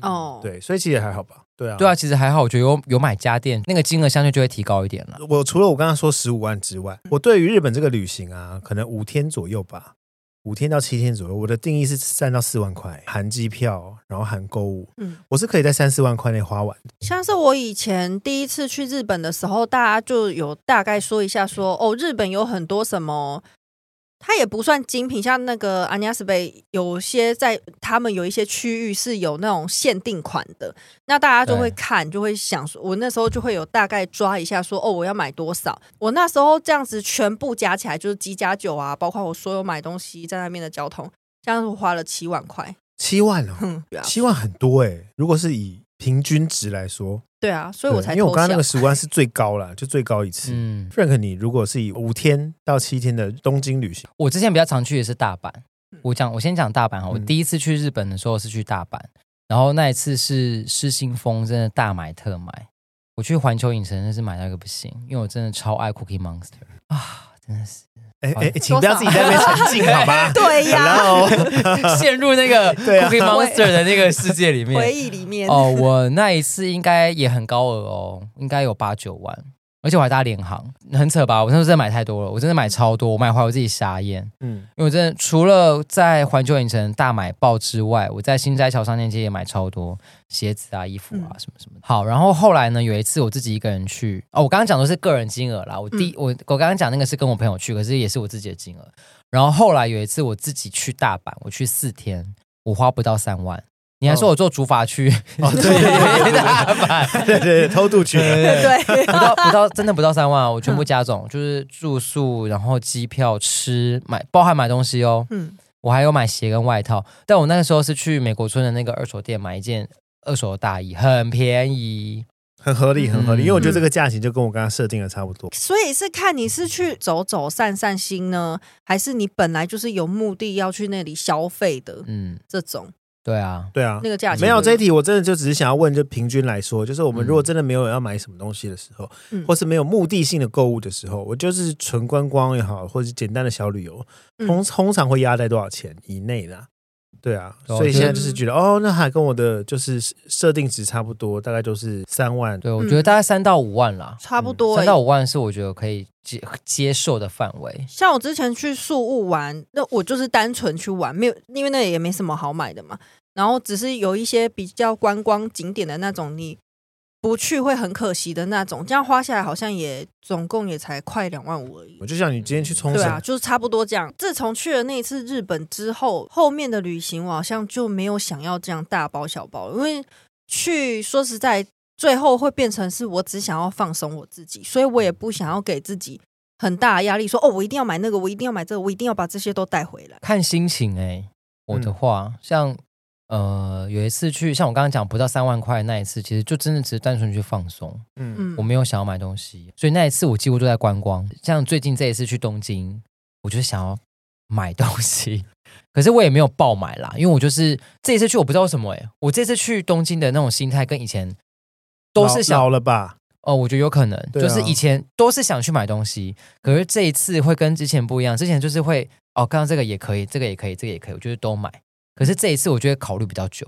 哦，对，所以其实还好吧。对啊，对啊，其实还好。我觉得有有买家电，那个金额相对就会提高一点了。我除了我刚刚说十五万之外，我对于日本这个旅行啊，可能五天左右吧，五天到七天左右。我的定义是三到四万块，含机票，然后含购物。嗯，我是可以在三四万块内花完的。像是我以前第一次去日本的时候，大家就有大概说一下说，说哦，日本有很多什么。它也不算精品，像那个阿尼亚斯贝，有些在他们有一些区域是有那种限定款的，那大家就会看，就会想说，我那时候就会有大概抓一下说，说哦，我要买多少？我那时候这样子全部加起来就是机加酒啊，包括我所有买东西在那边的交通，这样子花了七万块。七万哦，嗯，七万很多哎，如果是以平均值来说。对啊，所以我才因为我刚刚那个十五万是最高了，[LAUGHS] 就最高一次。嗯，Frank，你如果是以五天到七天的东京旅行，我之前比较常去的是大阪，我讲，我先讲大阪哈。我第一次去日本的时候是去大阪，嗯、然后那一次是失心疯，真的大买特买。我去环球影城那是买到一个不行，因为我真的超爱 Cookie Monster 啊，真的是。哎哎，请不要自己在那边沉浸好吗？[LAUGHS] 对呀，Hello? [LAUGHS] 陷入那个 [LAUGHS] Cookie Monster 的那个世界里面，回忆里面。哦，我那一次应该也很高额哦，应该有八九万。而且我还搭联航，很扯吧？我那时候真的买太多了，我真的买超多，我买回来我自己傻眼。嗯，因为我真的除了在环球影城大买爆之外，我在新斋桥商店街也买超多鞋子啊、衣服啊什么什么的。好，然后后来呢，有一次我自己一个人去，哦，我刚刚讲的是个人金额啦。我第、嗯、我我刚刚讲那个是跟我朋友去，可是也是我自己的金额。然后后来有一次我自己去大阪，我去四天，我花不到三万。你还说我做竹筏区，哦，对大阪，对对 [LAUGHS] 偷渡去，对对，对，不到不到，真的不到三万，我全部加总，就是住宿，然后机票、吃、买，包含买东西哦。嗯，我还有买鞋跟外套，但我那个时候是去美国村的那个二手店买一件二手的大衣，很便宜，很合理，很合理，因为我觉得这个价钱就跟我刚刚设定的差不多。所以是看你是去走走散散心呢，还是你本来就是有目的要去那里消费的？嗯，这种。对啊，对啊，那个价钱没有这一题，我真的就只是想要问，就平均来说，就是我们如果真的没有要买什么东西的时候，嗯、或是没有目的性的购物的时候，我就是纯观光也好，或者是简单的小旅游，通通常会压在多少钱以内的？对啊，所以现在就是觉得，哦，那还跟我的就是设定值差不多，大概就是三万。对，我觉得大概三到五万啦，差不多，三到五万是我觉得可以接接受的范围。像我之前去宿务玩，那我就是单纯去玩，没有，因为那也没什么好买的嘛。然后只是有一些比较观光景点的那种，你不去会很可惜的那种。这样花下来好像也总共也才快两万五而已。我就像你今天去冲绳，对啊，就是差不多这样。自从去了那一次日本之后，后面的旅行我好像就没有想要这样大包小包，因为去说实在，最后会变成是我只想要放松我自己，所以我也不想要给自己很大的压力，说哦，我一定要买那个，我一定要买这个，我一定要把这些都带回来。看心情哎、欸，我的话、嗯、像。呃，有一次去，像我刚刚讲不到三万块那一次，其实就真的只是单纯去放松。嗯，我没有想要买东西，所以那一次我几乎都在观光。像最近这一次去东京，我就是想要买东西，[LAUGHS] 可是我也没有爆买啦，因为我就是这一次去，我不知道为什么哎、欸，我这次去东京的那种心态跟以前都是小了吧？哦，我觉得有可能，啊、就是以前都是想去买东西，可是这一次会跟之前不一样，之前就是会哦，看到这个也可以，这个也可以，这个也可以，我就是都买。可是这一次，我觉得考虑比较久，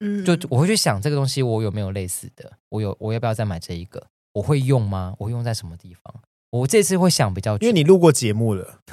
嗯，就我会去想这个东西，我有没有类似的？我有，我要不要再买这一个？我会用吗？我会用在什么地方？我这次会想比较久，因为你录过节目了，[LAUGHS]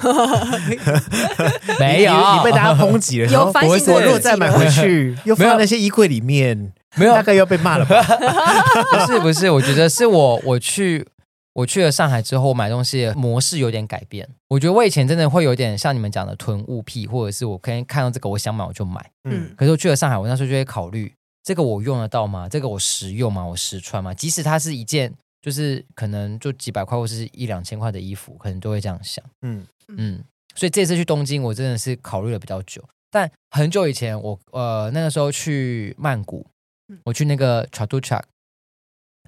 没有你，你被大家抨击了，[LAUGHS] 有反省。我如果再买回去，[LAUGHS] 又放在那些衣柜里面，没有，大概要被骂了吧？不是不是，我觉得是我我去。我去了上海之后，我买东西的模式有点改变。我觉得我以前真的会有点像你们讲的囤物癖，或者是我可以看到这个我想买我就买。嗯，可是我去了上海，我那时候就会考虑这个我用得到吗？这个我实用吗？我实穿吗？即使它是一件就是可能就几百块或是一两千块的衣服，可能都会这样想。嗯嗯，所以这次去东京，我真的是考虑了比较久。但很久以前我，我呃那个时候去曼谷，我去那个 Chatuchak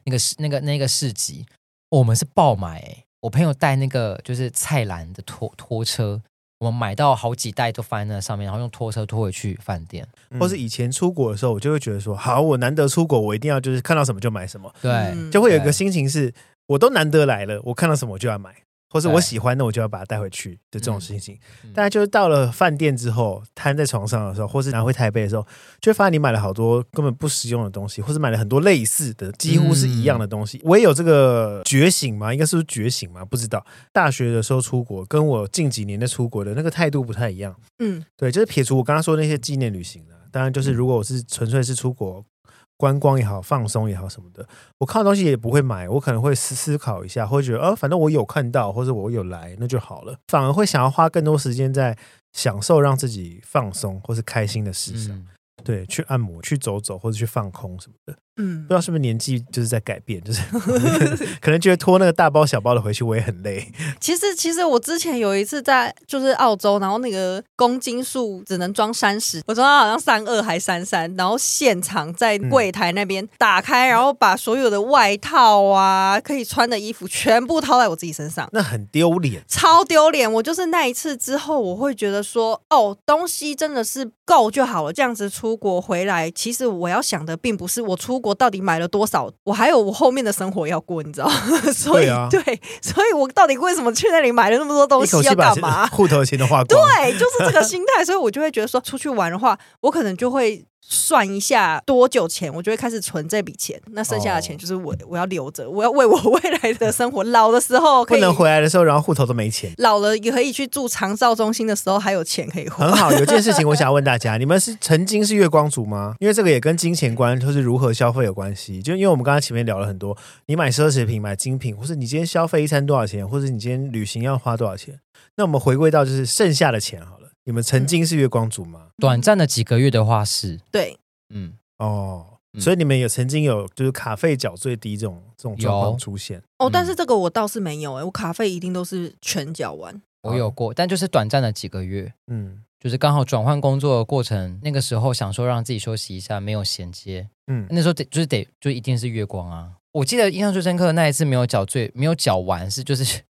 那个市那个那个市集。我们是爆买、欸，我朋友带那个就是菜篮的拖拖车，我们买到好几袋都放在那上面，然后用拖车拖回去饭店。或是以前出国的时候，我就会觉得说，好，我难得出国，我一定要就是看到什么就买什么，对，就会有一个心情是，我都难得来了，我看到什么我就要买。或是我喜欢，那我就要把它带回去的这种事情。大家、就是到了饭店之后，瘫在床上的时候，或是拿回台北的时候，就会发现你买了好多根本不实用的东西，或是买了很多类似的、几乎是一样的东西。嗯、我也有这个觉醒吗？应该是不是觉醒吗？不知道。大学的时候出国，跟我近几年的出国的那个态度不太一样。嗯，对，就是撇除我刚刚说的那些纪念旅行的，当然就是如果我是纯粹是出国。观光也好，放松也好，什么的，我看的东西也不会买，我可能会思思考一下，或者觉得，呃，反正我有看到，或者我有来，那就好了。反而会想要花更多时间在享受让自己放松或是开心的事上，嗯、对，去按摩、去走走或者去放空什么的。嗯，不知道是不是年纪就是在改变，[LAUGHS] 就是 [LAUGHS] 可能觉得拖那个大包小包的回去我也很累。[LAUGHS] 其实，其实我之前有一次在就是澳洲，然后那个公斤数只能装三十，我装到好像三二还三三，然后现场在柜台那边打开，然后把所有的外套啊可以穿的衣服全部套在我自己身上，那很丢脸，超丢脸。我就是那一次之后，我会觉得说，哦，东西真的是够就好了。这样子出国回来，其实我要想的并不是我出国到底买了多少，我还有我后面的生活要过，你知道？[LAUGHS] 所以对、啊、对，所以我到底为什么去那里买了那么多东西要干嘛？户头钱都花光，[LAUGHS] 对，就是这个心态。所以我就会觉得说，出去玩的话，我可能就会。算一下多久钱，我就会开始存这笔钱。那剩下的钱就是我我要留着，我要为我未来的生活老的时候，不能回来的时候，然后户头都没钱。老了也可以去住长照中心的时候，还有钱可以花。很好，有件事情我想要 [LAUGHS] 问大家：你们是曾经是月光族吗？因为这个也跟金钱观，就是如何消费有关系。就因为我们刚刚前面聊了很多，你买奢侈品、买精品，或是你今天消费一餐多少钱，或者你今天旅行要花多少钱？那我们回归到就是剩下的钱好了。你们曾经是月光族吗？短暂的几个月的话是对。嗯哦，所以你们有曾经有就是卡费缴最低这种这种状况出现哦？但是这个我倒是没有哎、欸，我卡费一定都是全缴完。我有过，但就是短暂的几个月，嗯，就是刚好转换工作的过程，那个时候想说让自己休息一下，没有衔接，嗯，那时候得就是得就一定是月光啊。我记得印象最深刻的那一次没有缴最没有缴完是就是。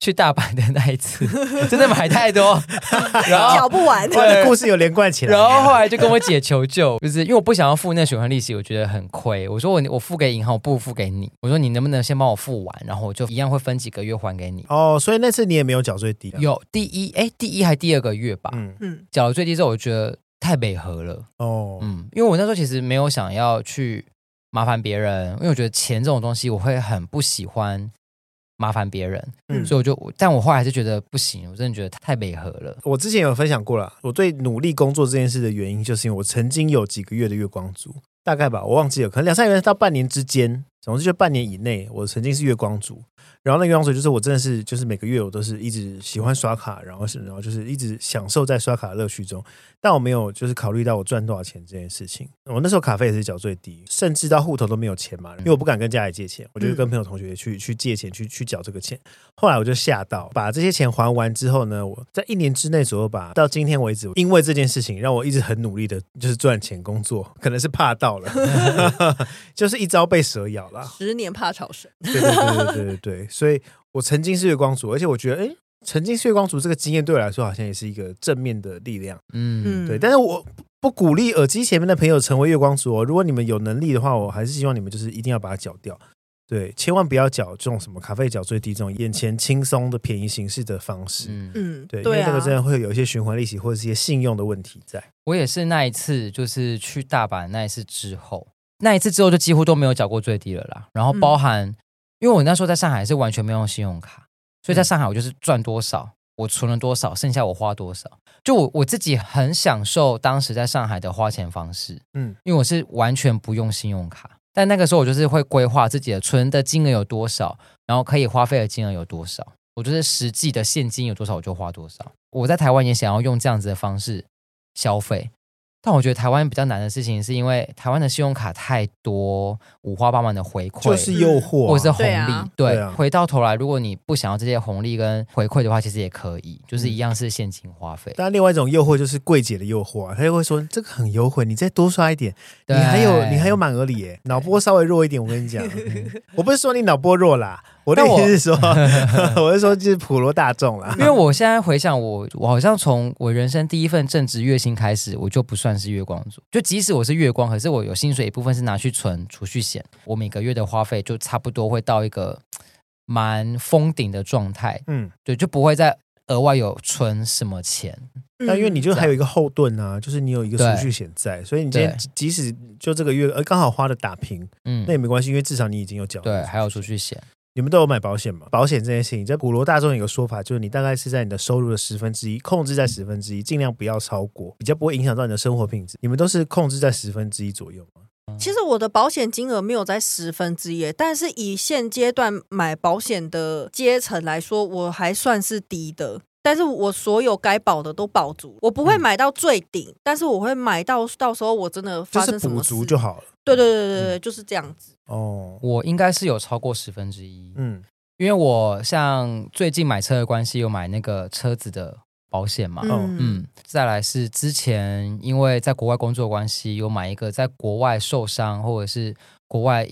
去大阪的那一次，[LAUGHS] 真的买太多，[LAUGHS] 然后缴不完。对，故事有连贯起来。然后后来就跟我姐求救，就是因为我不想要付那个循环利息，我觉得很亏。我说我我付给银行，我不付给你。我说你能不能先帮我付完，然后我就一样会分几个月还给你。哦，所以那次你也没有缴最低。有第一哎，第一还第二个月吧。嗯嗯，缴了最低之后，我觉得太美和了。哦，嗯，因为我那时候其实没有想要去麻烦别人，因为我觉得钱这种东西，我会很不喜欢。麻烦别人，嗯，所以我就，但我后来还是觉得不行，我真的觉得太违和了。我之前有分享过了，我最努力工作这件事的原因，就是因为我曾经有几个月的月光族，大概吧，我忘记了，可能两三个月到半年之间，总之就半年以内，我曾经是月光族。然后那个样子就是我真的是就是每个月我都是一直喜欢刷卡，然后是然后就是一直享受在刷卡的乐趣中，但我没有就是考虑到我赚多少钱这件事情。我那时候卡费也是缴最低，甚至到户头都没有钱嘛，因为我不敢跟家里借钱，我就跟朋友同学去去借钱去去缴这个钱。后来我就吓到，把这些钱还完之后呢，我在一年之内左右吧，到今天为止，因为这件事情让我一直很努力的就是赚钱工作，可能是怕到了，[LAUGHS] 就是一朝被蛇咬了，十年怕草绳。对对对对对对对。所以，我曾经是月光族，而且我觉得，哎，曾经是月光族这个经验对我来说，好像也是一个正面的力量。嗯，对。但是我不鼓励耳机前面的朋友成为月光族哦。如果你们有能力的话，我还是希望你们就是一定要把它缴掉。对，千万不要缴这种什么咖啡缴最低这种眼前轻松的便宜形式的方式。嗯，对，因为这个真的会有一些循环利息或者是一些信用的问题在。我也是那一次，就是去大阪那一次之后，那一次之后就几乎都没有缴过最低了啦。然后包含。嗯因为我那时候在上海是完全没有用信用卡，所以在上海我就是赚多少，我存了多少，剩下我花多少。就我我自己很享受当时在上海的花钱方式，嗯，因为我是完全不用信用卡，但那个时候我就是会规划自己的存的金额有多少，然后可以花费的金额有多少，我就是实际的现金有多少我就花多少。我在台湾也想要用这样子的方式消费。但我觉得台湾比较难的事情，是因为台湾的信用卡太多五花八门的回馈，就是诱惑、啊、或者是红利。对，啊、对，对啊、回到头来，如果你不想要这些红利跟回馈的话，其实也可以，就是一样是现金花费。但另外一种诱惑就是柜姐的诱惑啊，她就会说这个很优惠，你再多刷一点，你还有你还有满额礼耶，脑波稍微弱一点，我跟你讲，嗯、[LAUGHS] 我不是说你脑波弱啦。我的意思是说，我，[LAUGHS] 我是说，就是普罗大众啦。因为我现在回想我，我我好像从我人生第一份正职月薪开始，我就不算是月光族。就即使我是月光，可是我有薪水一部分是拿去存储蓄险，我每个月的花费就差不多会到一个蛮封顶的状态。嗯，对，就不会再额外有存什么钱。但因为你就还有一个后盾啊，就是你有一个储蓄险在，所以你今天即使就这个月呃刚好花的打平，嗯，那也没关系，因为至少你已经有缴。对，还有储蓄险。你们都有买保险吗？保险这件事情，在普罗大众有个说法，就是你大概是在你的收入的十分之一，控制在十分之一，尽量不要超过，比较不会影响到你的生活品质。你们都是控制在十分之一左右吗？其实我的保险金额没有在十分之一，但是以现阶段买保险的阶层来说，我还算是低的。但是我所有该保的都保足，我不会买到最顶，嗯、但是我会买到到时候我真的发生什么足就好了。对对对对对，嗯、就是这样子。哦，我应该是有超过十分之一。嗯，因为我像最近买车的关系，有买那个车子的保险嘛。嗯嗯，再来是之前因为在国外工作关系，有买一个在国外受伤或者是国外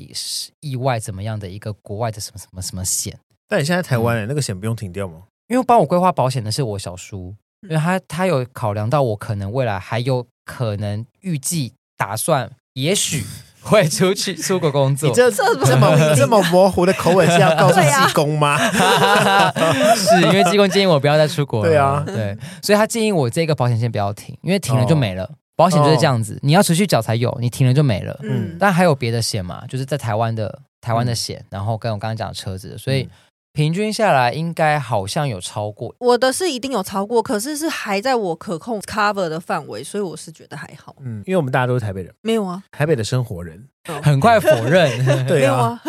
意外怎么样的一个国外的什么什么什么险。但你现在台湾、欸嗯、那个险不用停掉吗？因为帮我规划保险的是我小叔，因为他他有考量到我可能未来还有可能预计打算，也许会出去出国工作。你这这么这么模糊的口吻是要告诉济公吗？[LAUGHS] 是因为济公建议我不要再出国了。对啊，对，所以他建议我这个保险先不要停，因为停了就没了。保险就是这样子，你要持续缴才有，你停了就没了。嗯，但还有别的险嘛，就是在台湾的台湾的险，然后跟我刚刚讲的车子，所以。平均下来应该好像有超过，我的是一定有超过，可是是还在我可控 cover 的范围，所以我是觉得还好。嗯，因为我们大家都是台北人，没有啊，台北的生活人，很快否认 [LAUGHS] [LAUGHS] 对啊，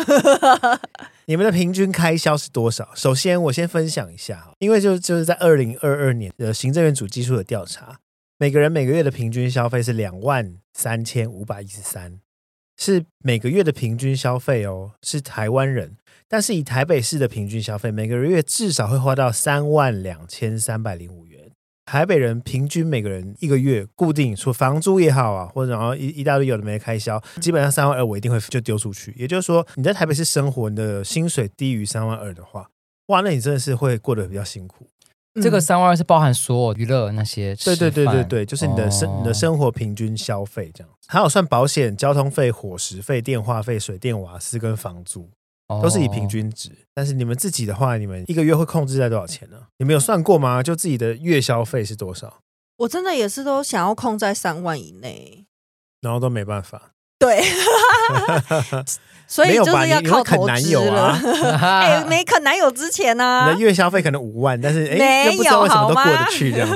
[LAUGHS] 你们的平均开销是多少？首先我先分享一下，因为就就是在二零二二年的行政院主计处的调查，每个人每个月的平均消费是两万三千五百一十三，是每个月的平均消费哦，是台湾人。但是以台北市的平均消费，每个月至少会花到三万两千三百零五元。台北人平均每个人一个月固定，除房租也好啊，或者然后一一大堆有的没的开销，基本上三万二我一定会就丢出去。也就是说，你在台北市生活，你的薪水低于三万二的话，哇，那你真的是会过得比较辛苦。嗯、这个三万二是包含所有娱乐那些，对对对对对，就是你的生、哦、你的生活平均消费这样，还有算保险、交通费、伙食费、电话费、水电瓦斯跟房租。都是以平均值，但是你们自己的话，你们一个月会控制在多少钱呢？你们有算过吗？就自己的月消费是多少？我真的也是都想要控在三万以内，然后都没办法。对。[LAUGHS] 所以就是要靠投资了。[LAUGHS] 哎，没啃男友之前呢，你的月消费可能五万，但是哎，又不知道为什么都过得去这样子。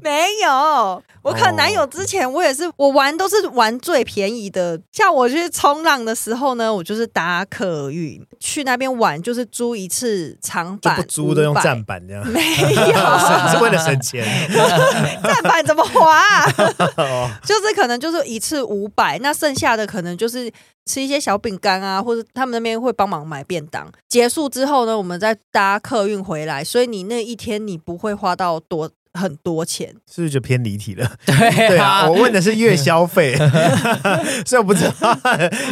[LAUGHS] 没有，我啃男友之前，我也是，我玩都是玩最便宜的。像我去冲浪的时候呢，我就是打客运去那边玩，就是租一次长板，不租都用站板这样。没有，是为了省钱。站板怎么滑？就是可能就是一次五百，那剩下的可能就是。吃一些小饼干啊，或者他们那边会帮忙买便当。结束之后呢，我们再搭客运回来，所以你那一天你不会花到多。很多钱，是不是就偏离题了？[LAUGHS] 对啊，对啊，我问的是月消费，[LAUGHS] 所以我不知道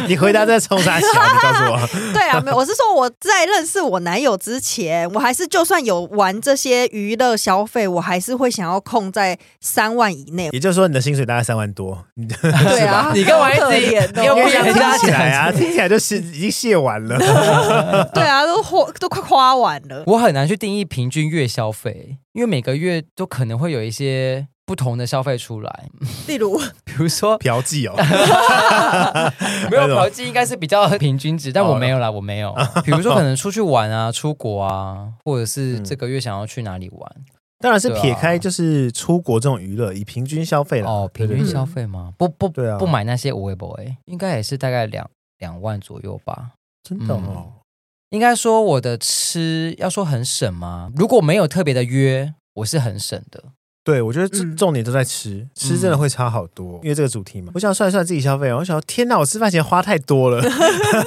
你回答在冲啥小，你告诉我。对啊，没有，我是说我在认识我男友之前，我还是就算有玩这些娱乐消费，我还是会想要控在三万以内。也就是说，你的薪水大概三万多，[LAUGHS] 对啊，你干嘛一直演？又不想听起来啊？听起来就是已经卸完了。对啊，都花都快花完了。我很难去定义平均月消费。因为每个月都可能会有一些不同的消费出来，例如，[LAUGHS] 比如说嫖妓哦，[LAUGHS] 没有嫖妓应该是比较平均值，但我没有啦，我没有。比如说可能 [LAUGHS] 出去玩啊，出国啊，或者是这个月想要去哪里玩，当然是撇开就是出国这种娱乐，以平均消费了哦，平均消费吗？不不对啊，不买那些无谓 boy，应该也是大概两两万左右吧，真的哦。应该说我的吃要说很省吗？如果没有特别的约，我是很省的。对，我觉得重重点都在吃，嗯、吃真的会差好多。嗯、因为这个主题嘛，我想算一算自己消费，我想天哪，我吃饭钱花太多了，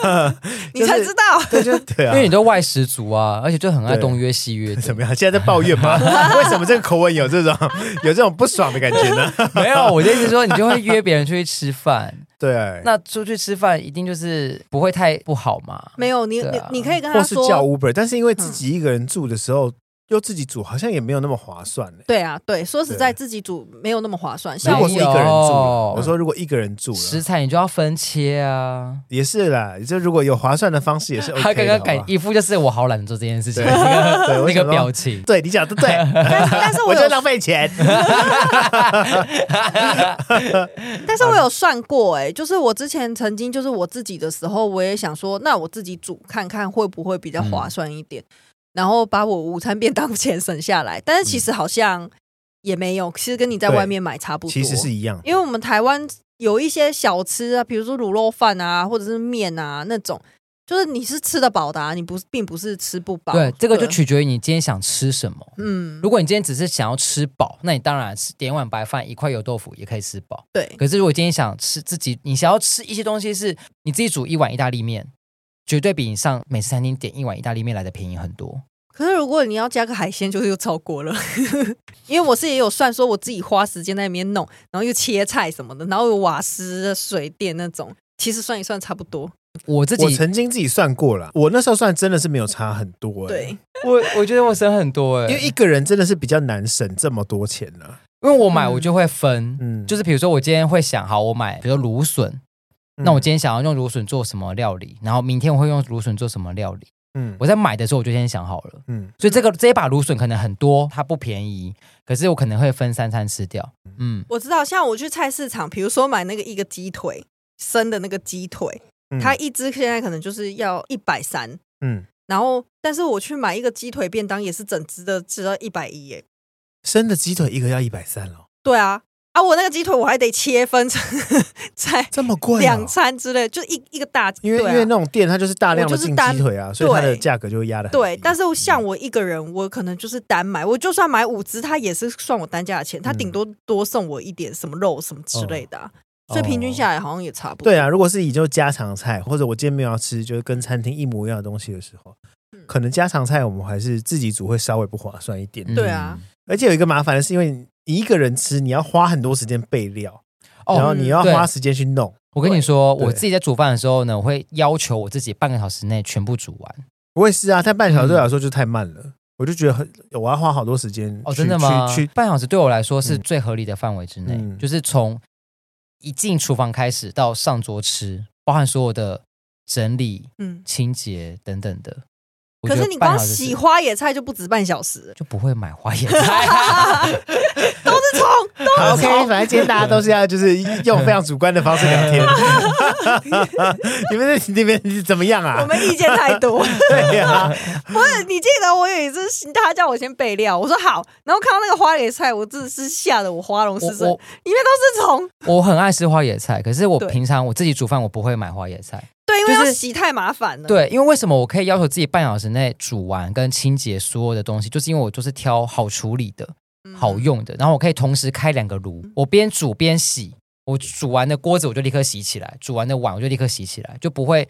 [LAUGHS] 你才知道。对，就对啊，因为你都外食族啊，而且就很爱东约西约，[LAUGHS] 怎么样？现在在抱怨吗？[LAUGHS] 为什么这个口吻有这种有这种不爽的感觉呢？没有，我的意思是说，你就会约别人出去吃饭。对，那出去吃饭一定就是不会太不好嘛？没有，你、啊、你你可以跟他说，或是叫 Uber，但是因为自己一个人住的时候。嗯又自己煮好像也没有那么划算呢。对啊，对，说实在自己煮没有那么划算。如果是一个人住，我说如果一个人住，食材你就要分切啊。也是啦，就如果有划算的方式也是 OK。[LAUGHS] 他刚刚改一副就是我好懒得做这件事情，[LAUGHS] 对那个表情。对，你讲的对，[LAUGHS] 但是我就浪费钱。但是我有算过，哎，就是我之前曾经就是我自己的时候，我也想说，那我自己煮看看会不会比较划算一点。然后把我午餐便当 [LAUGHS] 钱省下来，但是其实好像也没有，其实跟你在外面买差不多，其实是一样。因为我们台湾有一些小吃啊，比如说卤肉饭啊，或者是面啊那种，就是你是吃得饱的啊，你不并不是吃不饱。对，这个就取决于你今天想吃什么。嗯，如果你今天只是想要吃饱，那你当然是点碗白饭，一块油豆腐也可以吃饱。对。可是如果今天想吃自己，你想要吃一些东西，是你自己煮一碗意大利面，绝对比你上美式餐厅点一碗意大利面来的便宜很多。可是如果你要加个海鲜，就是又超过了。[LAUGHS] 因为我是也有算，说我自己花时间在那边弄，然后又切菜什么的，然后有瓦斯、水电那种，其实算一算差不多。我自己我曾经自己算过了，我那时候算真的是没有差很多、欸。对，我我觉得我省很多哎、欸，因为一个人真的是比较难省这么多钱呢、啊。因为我买我就会分，嗯，就是比如说我今天会想，好，我买比如说芦笋，嗯、那我今天想要用芦笋做什么料理，然后明天我会用芦笋做什么料理。嗯，我在买的时候我就先想好了。嗯，所以这个这一把芦笋可能很多，它不便宜，可是我可能会分三餐吃掉。嗯，我知道，像我去菜市场，比如说买那个一个鸡腿生的那个鸡腿。它一只现在可能就是要一百三，嗯，然后但是我去买一个鸡腿便当，也是整只的，只要一百一耶。生的鸡腿一个要一百三哦。对啊，啊，我那个鸡腿我还得切分 [LAUGHS] 成才这么贵，两餐之类，就一一个大，因为因为那种店它就是大量的进鸡腿啊，所以它的价格就会压的很。对，但是像我一个人，我可能就是单买，我就算买五只，它也是算我单价的钱，它顶多多送我一点什么肉什么之类的。所以平均下来好像也差不多。对啊，如果是以就家常菜，或者我今天没有要吃，就是跟餐厅一模一样的东西的时候，可能家常菜我们还是自己煮会稍微不划算一点。对啊，而且有一个麻烦的是，因为你一个人吃，你要花很多时间备料，然后你要花时间去弄。我跟你说，我自己在煮饭的时候呢，我会要求我自己半个小时内全部煮完。我也是啊，但半小时对我来说就太慢了，我就觉得很我要花好多时间。哦，真的吗？去半小时对我来说是最合理的范围之内，就是从。一进厨房开始到上桌吃，包含所有的整理、嗯、清洁等等的。可是你光洗花野菜就不止半小时，就不会买花野菜，啊，[LAUGHS] 都是虫，都是虫。OK，反正今天大家都是要就是用非常主观的方式聊天。[LAUGHS] 你们在那边怎么样啊？我们意见太多。[LAUGHS] 对呀，啊，不是你记得我有一次他叫我先备料，我说好，然后看到那个花野菜，我真的是吓得我花容失色，里面都是虫。我很爱吃花野菜，可是我平常我自己煮饭，我不会买花野菜。对，因为要洗太麻烦了。对，因为为什么我可以要求自己半小时内煮完跟清洁所有的东西，就是因为我就是挑好处理的、好用的，然后我可以同时开两个炉，我边煮边洗。我煮完的锅子我就立刻洗起来，煮完的碗我就立刻洗起来，就不会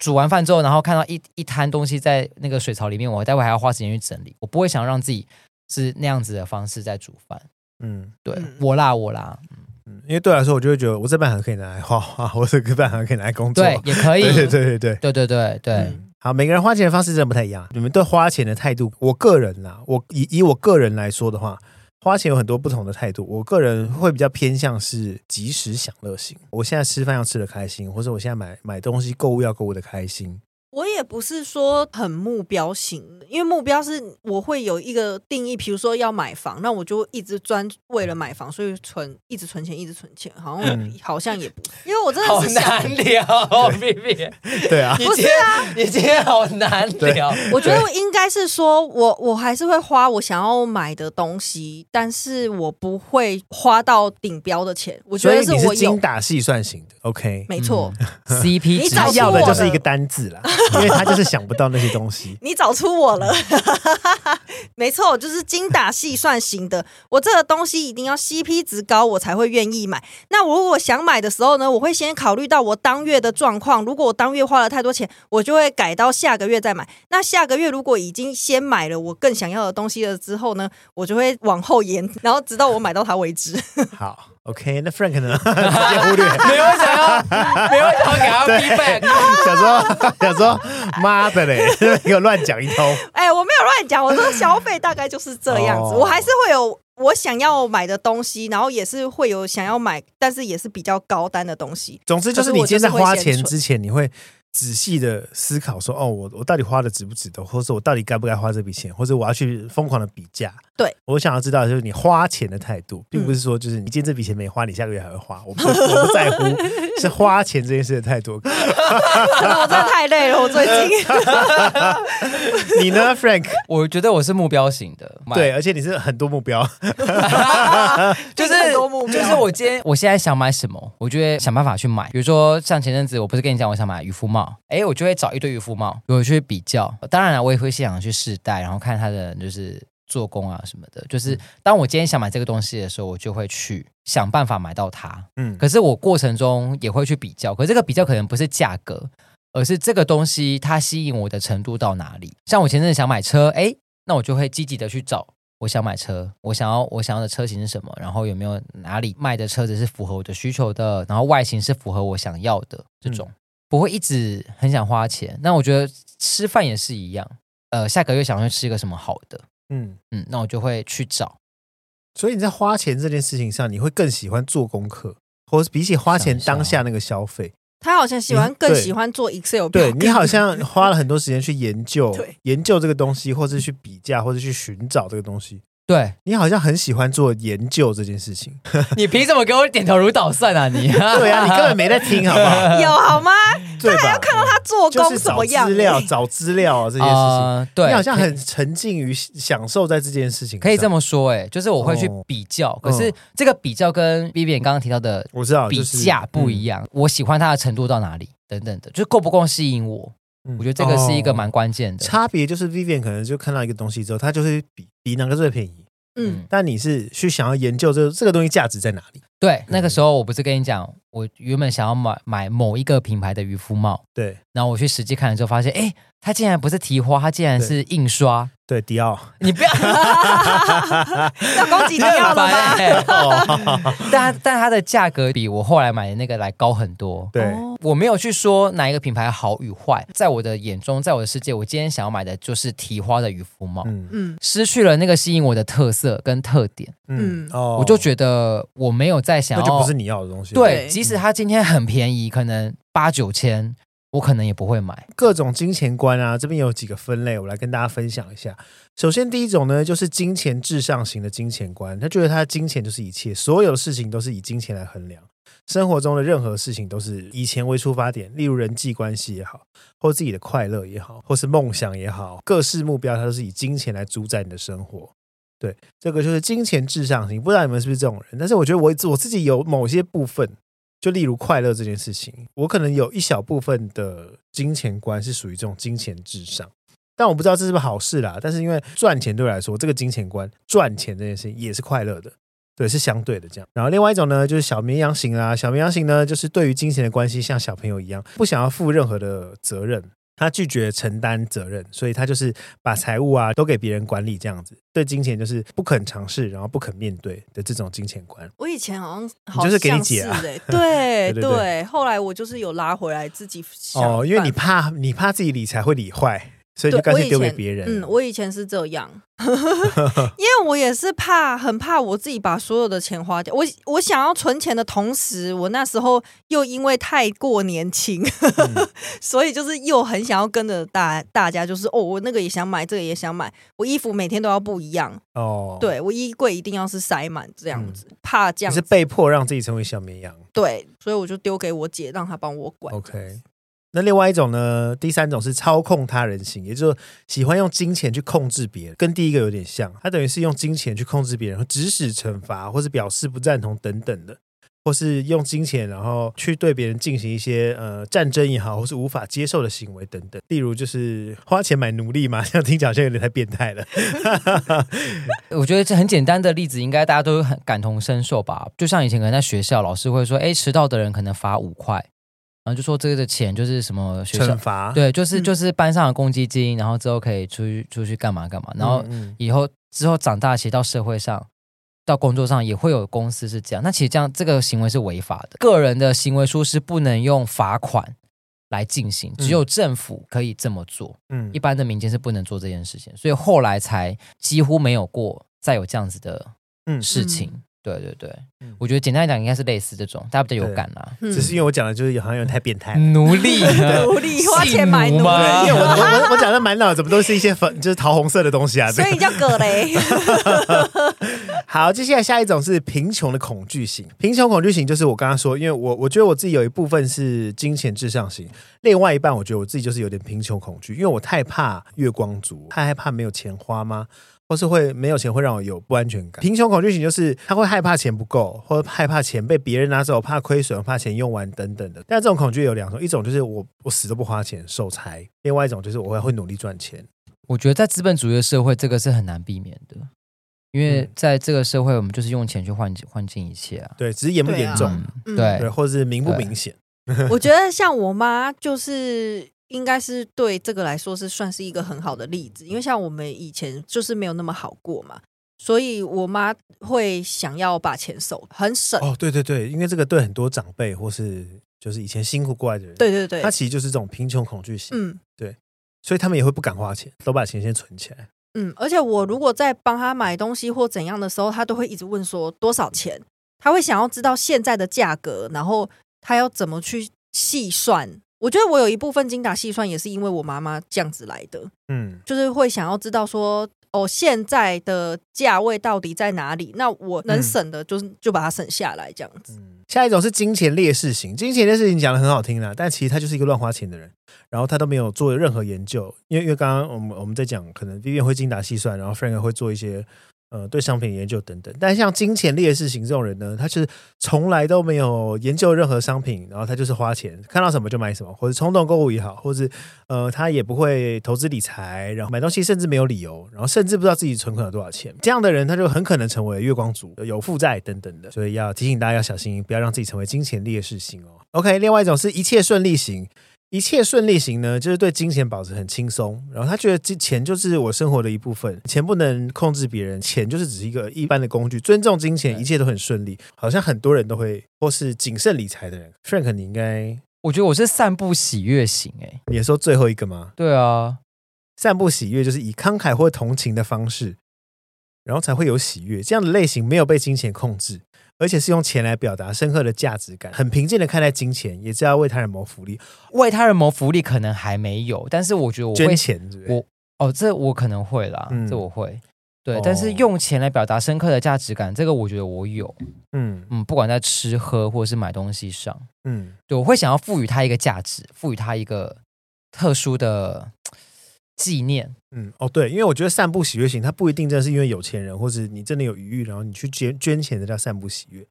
煮完饭之后，然后看到一一滩东西在那个水槽里面，我待会还要花时间去整理。我不会想让自己是那样子的方式在煮饭。嗯，对，我啦我啦。嗯，因为对我来说，我就会觉得我这半行可以拿来画画，我这个半行可以拿来工作，对，也可以，对对对对对对对对对。嗯，好，每个人花钱的方式真的不太一样。你们对花钱的态度，我个人啦，我以以我个人来说的话，花钱有很多不同的态度。我个人会比较偏向是及时享乐型。我现在吃饭要吃的开心，或者我现在买买东西购物要购物的开心。我也不是说很目标型，因为目标是我会有一个定义，比如说要买房，那我就一直专为了买房，所以存一直存钱，一直存钱，好像、嗯、好像也不，因为我真的是好难聊，[LAUGHS] 对，B B，[LAUGHS] 对啊，不是啊，你今天好难聊。[LAUGHS] 我觉得应该是说我我还是会花我想要买的东西，但是我不会花到顶标的钱。我觉得是我有精打细算型的，OK，没错、嗯、，CP 你找要的就是一个单字啦。因为他就是想不到那些东西，[LAUGHS] 你找出我了，[LAUGHS] 没错，就是精打细算型的。我这个东西一定要 CP 值高，我才会愿意买。那我如果想买的时候呢，我会先考虑到我当月的状况。如果我当月花了太多钱，我就会改到下个月再买。那下个月如果已经先买了我更想要的东西了之后呢，我就会往后延，然后直到我买到它为止。[LAUGHS] 好。OK，那 Frank 呢？[LAUGHS] 直接忽略，[LAUGHS] 没有想要，没有想要给他 feedback。想说，[LAUGHS] 想说，妈的嘞，给我乱讲一通。哎、欸，我没有乱讲，我说消费大概就是这样子。Oh. 我还是会有我想要买的东西，然后也是会有想要买，但是也是比较高单的东西。总之就是，你今天在花钱之前，你会。仔细的思考说，哦，我我到底花的值不值得，或者说我到底该不该花这笔钱，或者我要去疯狂的比价。对，我想要知道的就是你花钱的态度，并不是说就是你今天这笔钱没花，你下个月还会花。我不我不在乎 [LAUGHS] 是花钱这件事的态度。我真的太累了，我最近。[LAUGHS] 你呢，Frank？[LAUGHS] 我觉得我是目标型的，对，而且你是很多目标，就是很多目标，就是我今天我现在想买什么，我就会想办法去买。比如说像前阵子，我不是跟你讲。我想买渔夫帽，帽，哎，我就会找一堆渔夫帽，我去比较。当然了，我也会现场去试戴，然后看它的就是做工啊什么的。就是当我今天想买这个东西的时候，我就会去想办法买到它。嗯，可是我过程中也会去比较，可这个比较可能不是价格，而是这个东西它吸引我的程度到哪里。像我前阵子想买车，哎，那我就会积极的去找。我想买车，我想要我想要的车型是什么？然后有没有哪里卖的车子是符合我的需求的？然后外形是符合我想要的这种，嗯、不会一直很想花钱。那我觉得吃饭也是一样，呃，下个月想要去吃一个什么好的，嗯嗯，那我就会去找。所以你在花钱这件事情上，你会更喜欢做功课，或是比起花钱当下那个消费？他好像喜欢更喜欢做 Excel 表。对，你好像花了很多时间去研究，[LAUGHS] 研究这个东西，或是去比价，或者去寻找这个东西。对，你好像很喜欢做研究这件事情，[LAUGHS] 你凭什么给我点头如捣蒜啊？你 [LAUGHS] 对啊，[LAUGHS] 你根本没在听，好不好？有好吗？对，还要看到他做工怎么样？资料找资料啊，这件事情，呃、对，你好像很沉浸于享受在这件事情。可以这么说，哎，就是我会去比较，哦、可是这个比较跟 Vivian 刚刚提到的，我知道比价不一样。我喜欢它的程度到哪里，等等的，就够不够吸引我？嗯、我觉得这个是一个蛮关键的、哦、差别。就是 Vivian 可能就看到一个东西之后，他就是比比哪个最便宜。嗯，但你是去想要研究这这个东西价值在哪里？对，那个时候我不是跟你讲，我原本想要买买某一个品牌的渔夫帽，对，然后我去实际看了之后发现，哎，它竟然不是提花，它竟然是印刷。对，迪奥，[LAUGHS] 你不要 [LAUGHS] 要攻击迪奥了吗？[LAUGHS] 但但它的价格比我后来买的那个来高很多。对，我没有去说哪一个品牌好与坏，在我的眼中，在我的世界，我今天想要买的就是提花的渔夫帽。嗯嗯，失去了那个吸引我的特色跟特点。嗯哦，我就觉得我没有再想要，那就不是你要的东西。对，即使它今天很便宜，可能八九千。我可能也不会买各种金钱观啊，这边有几个分类，我来跟大家分享一下。首先，第一种呢，就是金钱至上型的金钱观，他觉得他的金钱就是一切，所有的事情都是以金钱来衡量，生活中的任何事情都是以钱为出发点，例如人际关系也好，或自己的快乐也好，或是梦想也好，各式目标，它都是以金钱来主宰你的生活。对，这个就是金钱至上型。不知道你们是不是这种人？但是我觉得我我自己有某些部分。就例如快乐这件事情，我可能有一小部分的金钱观是属于这种金钱至上，但我不知道这是不是好事啦。但是因为赚钱对我来说，这个金钱观赚钱这件事情也是快乐的，对，是相对的这样。然后另外一种呢，就是小绵羊型啊，小绵羊型呢，就是对于金钱的关系像小朋友一样，不想要负任何的责任。他拒绝承担责任，所以他就是把财务啊都给别人管理，这样子对金钱就是不肯尝试，然后不肯面对的这种金钱观。我以前好像好像是给你解啊，对对对，对，后来我就是有拉回来自己哦，因为你怕你怕自己理财会理坏。所以就干脆丢给别人。嗯，我以前是这样，[LAUGHS] 因为我也是怕，很怕我自己把所有的钱花掉。我我想要存钱的同时，我那时候又因为太过年轻，嗯、[LAUGHS] 所以就是又很想要跟着大大家，就是哦，我那个也想买，这个也想买。我衣服每天都要不一样哦，对，我衣柜一定要是塞满这样子，嗯、怕这样子。是被迫让自己成为小绵羊。对，所以我就丢给我姐，让她帮我管。OK。那另外一种呢？第三种是操控他人型，也就是喜欢用金钱去控制别人，跟第一个有点像。他等于是用金钱去控制别人，指使、惩罚，或是表示不赞同等等的，或是用金钱然后去对别人进行一些呃战争也好，或是无法接受的行为等等。例如就是花钱买奴隶嘛，这样听起来好像有点太变态了。[LAUGHS] 我觉得这很简单的例子，应该大家都很感同身受吧？就像以前可能在学校，老师会说：“哎，迟到的人可能罚五块。”然后就说这个的钱就是什么学校惩罚，对，就是就是班上的公积金，然后之后可以出去出去干嘛干嘛，然后以后之后长大，其实到社会上，到工作上也会有公司是这样。那其实这样这个行为是违法的，个人的行为书是不能用罚款来进行，只有政府可以这么做。嗯，一般的民间是不能做这件事情，所以后来才几乎没有过再有这样子的事情。嗯嗯对对对，我觉得简单来讲，应该是类似这种，大家比较有感啦。只是因为我讲的就是好像有点太变态，奴隶，[LAUGHS] 奴隶花钱买奴隶。因为我我我讲的满脑怎么都是一些粉，就是桃红色的东西啊。[LAUGHS] 所以叫葛雷。[LAUGHS] 好，接下来下一种是贫穷的恐惧型。贫穷恐惧型就是我刚刚说，因为我我觉得我自己有一部分是金钱至上型，另外一半我觉得我自己就是有点贫穷恐惧，因为我太怕月光族，太害怕没有钱花吗？或是会没有钱会让我有不安全感。贫穷恐惧型就是他会害怕钱不够，或者害怕钱被别人拿走，怕亏损，怕钱用完等等的。但这种恐惧有两种，一种就是我我死都不花钱守财，另外一种就是我会会努力赚钱。我觉得在资本主义的社会，这个是很难避免的，因为在这个社会，我们就是用钱去换换尽一切啊。对，只是严不严重，对，啊嗯、对，或者是明不明显。[LAUGHS] 我觉得像我妈就是。应该是对这个来说是算是一个很好的例子，因为像我们以前就是没有那么好过嘛，所以我妈会想要把钱守很省。哦，对对对，因为这个对很多长辈或是就是以前辛苦过来的人，对对对，他其实就是这种贫穷恐惧型，嗯，对，所以他们也会不敢花钱，都把钱先存起来。嗯，而且我如果在帮他买东西或怎样的时候，他都会一直问说多少钱，他会想要知道现在的价格，然后他要怎么去细算。我觉得我有一部分精打细算也是因为我妈妈这样子来的，嗯，就是会想要知道说，哦，现在的价位到底在哪里？那我能省的，就是就把它省下来这样子。嗯，下一种是金钱劣势型，金钱劣势型讲的很好听啦，但其实他就是一个乱花钱的人，然后他都没有做任何研究，因为因为刚刚我们我们在讲，可能 Vivian 会精打细算，然后 Frank 会做一些。呃，对商品研究等等，但像金钱劣势型这种人呢，他是从来都没有研究任何商品，然后他就是花钱，看到什么就买什么，或者冲动购物也好，或者呃，他也不会投资理财，然后买东西甚至没有理由，然后甚至不知道自己存款有多少钱，这样的人他就很可能成为月光族，有负债等等的，所以要提醒大家要小心，不要让自己成为金钱劣势型哦。OK，另外一种是一切顺利型。一切顺利型呢，就是对金钱保持很轻松，然后他觉得这钱就是我生活的一部分，钱不能控制别人，钱就是只是一个一般的工具，尊重金钱，一切都很顺利，好像很多人都会或是谨慎理财的人。Frank，你应该，我觉得我是散步喜悦型，哎，你说最后一个吗？对啊，散步喜悦就是以慷慨或同情的方式，然后才会有喜悦，这样的类型没有被金钱控制。而且是用钱来表达深刻的价值感，很平静的看待金钱，也知道为他人谋福利。为他人谋福利可能还没有，但是我觉得我会捐钱是是，我哦，这我可能会啦，嗯、这我会。对，哦、但是用钱来表达深刻的价值感，这个我觉得我有。嗯嗯，不管在吃喝或者是买东西上，嗯，对，我会想要赋予他一个价值，赋予他一个特殊的。纪念，嗯，哦，对，因为我觉得散布喜悦型，它不一定真的是因为有钱人，或者你真的有余裕，然后你去捐捐钱的叫散布喜悦，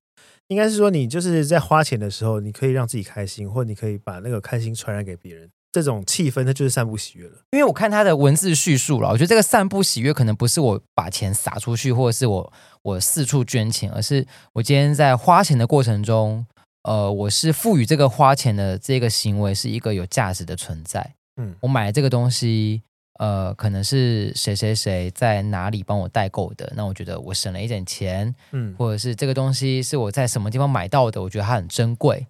应该是说你就是在花钱的时候，你可以让自己开心，或你可以把那个开心传染给别人，这种气氛，它就是散布喜悦了。因为我看他的文字叙述了，我觉得这个散布喜悦可能不是我把钱撒出去，或者是我我四处捐钱，而是我今天在花钱的过程中，呃，我是赋予这个花钱的这个行为是一个有价值的存在。嗯，我买了这个东西。呃，可能是谁谁谁在哪里帮我代购的，那我觉得我省了一点钱，嗯，或者是这个东西是我在什么地方买到的，我觉得它很珍贵，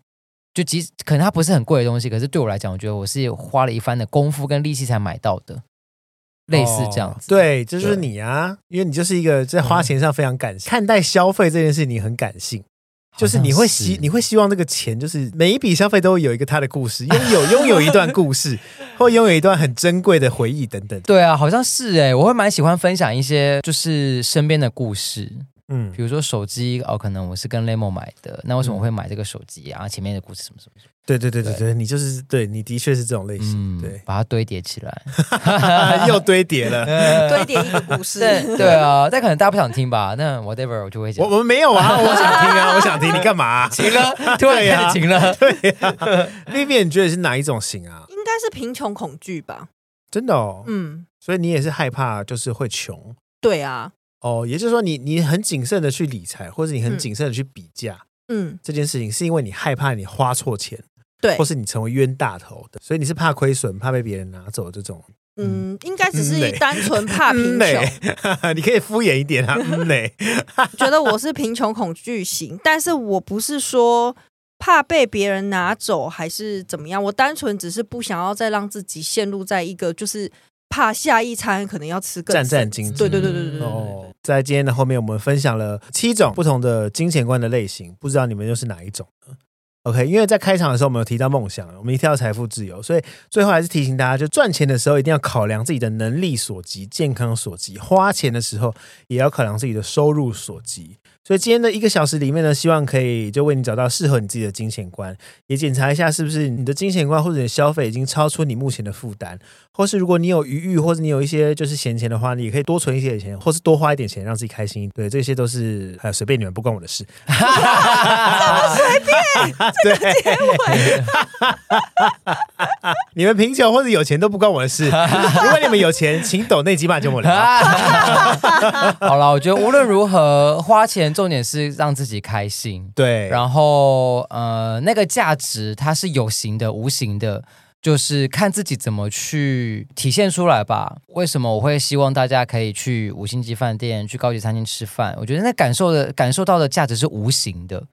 就即使可能它不是很贵的东西，可是对我来讲，我觉得我是花了一番的功夫跟力气才买到的，类似这样子。哦、对，这就是你啊，因为你就是一个在花钱上非常感性，嗯、看待消费这件事，你很感性。就是你会希你会希望这个钱，就是每一笔消费都有一个他的故事，拥有拥有一段故事，[LAUGHS] 或拥有一段很珍贵的回忆等等。对啊，好像是哎，我会蛮喜欢分享一些就是身边的故事。嗯，比如说手机哦，可能我是跟 Lemo 买的，那为什么我会买这个手机啊？前面的故事什么什么什么？对对对对对，你就是对，你的确是这种类型，对，把它堆叠起来，[LAUGHS] 又堆叠了，堆叠一个故事，[LAUGHS] 对啊，但可能大家不想听吧？那 whatever 我就会讲，我我们没有啊，我想听啊，我想听，你干嘛？[LAUGHS] 停了，突然开始停了，对呀。Vivian 你觉得是哪一种型啊？应该是贫穷恐惧吧？真的哦，嗯，所以你也是害怕，就是会穷，对啊。哦，也就是说你，你你很谨慎的去理财，或者你很谨慎的去比价，嗯，这件事情是因为你害怕你花错钱，对，或是你成为冤大头的，所以你是怕亏损，怕被别人拿走这种。嗯，应该只是单纯怕贫穷。嗯、你可以敷衍一点啊，嗯。觉得我是贫穷恐惧型，但是我不是说怕被别人拿走还是怎么样，我单纯只是不想要再让自己陷入在一个就是。怕下一餐可能要吃更战战兢兢。对对对对对对。哦，在今天的后面，我们分享了七种不同的金钱观的类型，不知道你们又是哪一种呢？OK，因为在开场的时候我们有提到梦想，我们一定要财富自由，所以最后还是提醒大家，就赚钱的时候一定要考量自己的能力所及、健康所及；花钱的时候也要考量自己的收入所及。所以今天的一个小时里面呢，希望可以就为你找到适合你自己的金钱观，也检查一下是不是你的金钱观或者你的消费已经超出你目前的负担，或是如果你有余裕，或者你有一些就是闲钱的话，你也可以多存一些钱，或是多花一点钱让自己开心。对，这些都是还有随便你们，不关我的事。[LAUGHS] 怎么随便？这个结尾。[LAUGHS] [LAUGHS] 你们贫穷或者有钱都不关我的事。[LAUGHS] 如果你们有钱，请抖内鸡骂九抹零。好了，[LAUGHS] 我觉得无论如何花钱，重点是让自己开心。对，然后呃，那个价值它是有形的、无形的，就是看自己怎么去体现出来吧。为什么我会希望大家可以去五星级饭店、去高级餐厅吃饭？我觉得那感受的、感受到的价值是无形的，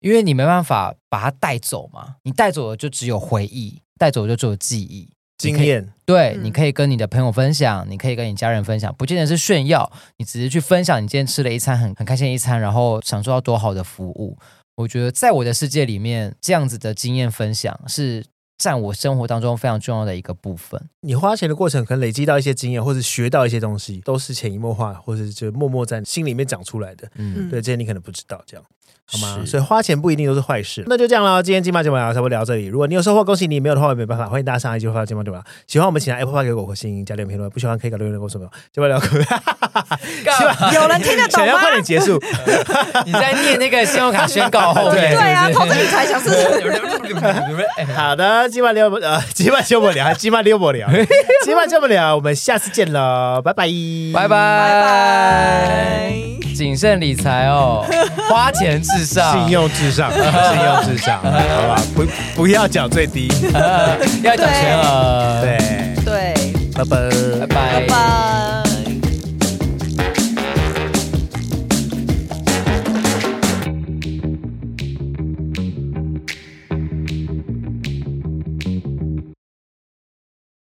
因为你没办法把它带走嘛。你带走的就只有回忆，带走就只有记忆。经验对，你可以跟你的朋友分享，你可以跟你家人分享，不见得是炫耀，你只是去分享你今天吃了一餐很 [LAUGHS] 很开心的一餐，然后享受到多好的服务。我觉得在我的世界里面，这样子的经验分享是占我生活当中非常重要的一个部分。你花钱的过程可能累积到一些经验，或者学到一些东西，都是潜移默化，或者就默默在心里面长出来的。嗯，对，这些你可能不知道，这样。好吗？所以花钱不一定都是坏事。那就这样了，今天金马九抹聊差不多聊到这里。如果你有收获，恭喜你；没有的话，也没办法。欢迎大家上一句话鸡骂九抹聊。喜欢我们，请来 Apple 给我个星，加点评论。不喜欢可以搞留言跟我说没有。[LAUGHS] 鸡骂聊，有人听得懂吗？想要快点结束。[LAUGHS] 你在念那个信用卡宣告后面。对啊，投资理财想是。[LAUGHS] 好的，鸡骂六呃，今晚就不聊，鸡骂六抹聊，今晚就不聊，我们下次见了，拜拜，拜拜，拜拜。谨慎理财哦，[LAUGHS] 花钱至上，信用至上，[LAUGHS] 信用至上，好吧，不不要缴最低，[LAUGHS] 要缴全额，对。对，拜拜，拜拜，拜拜。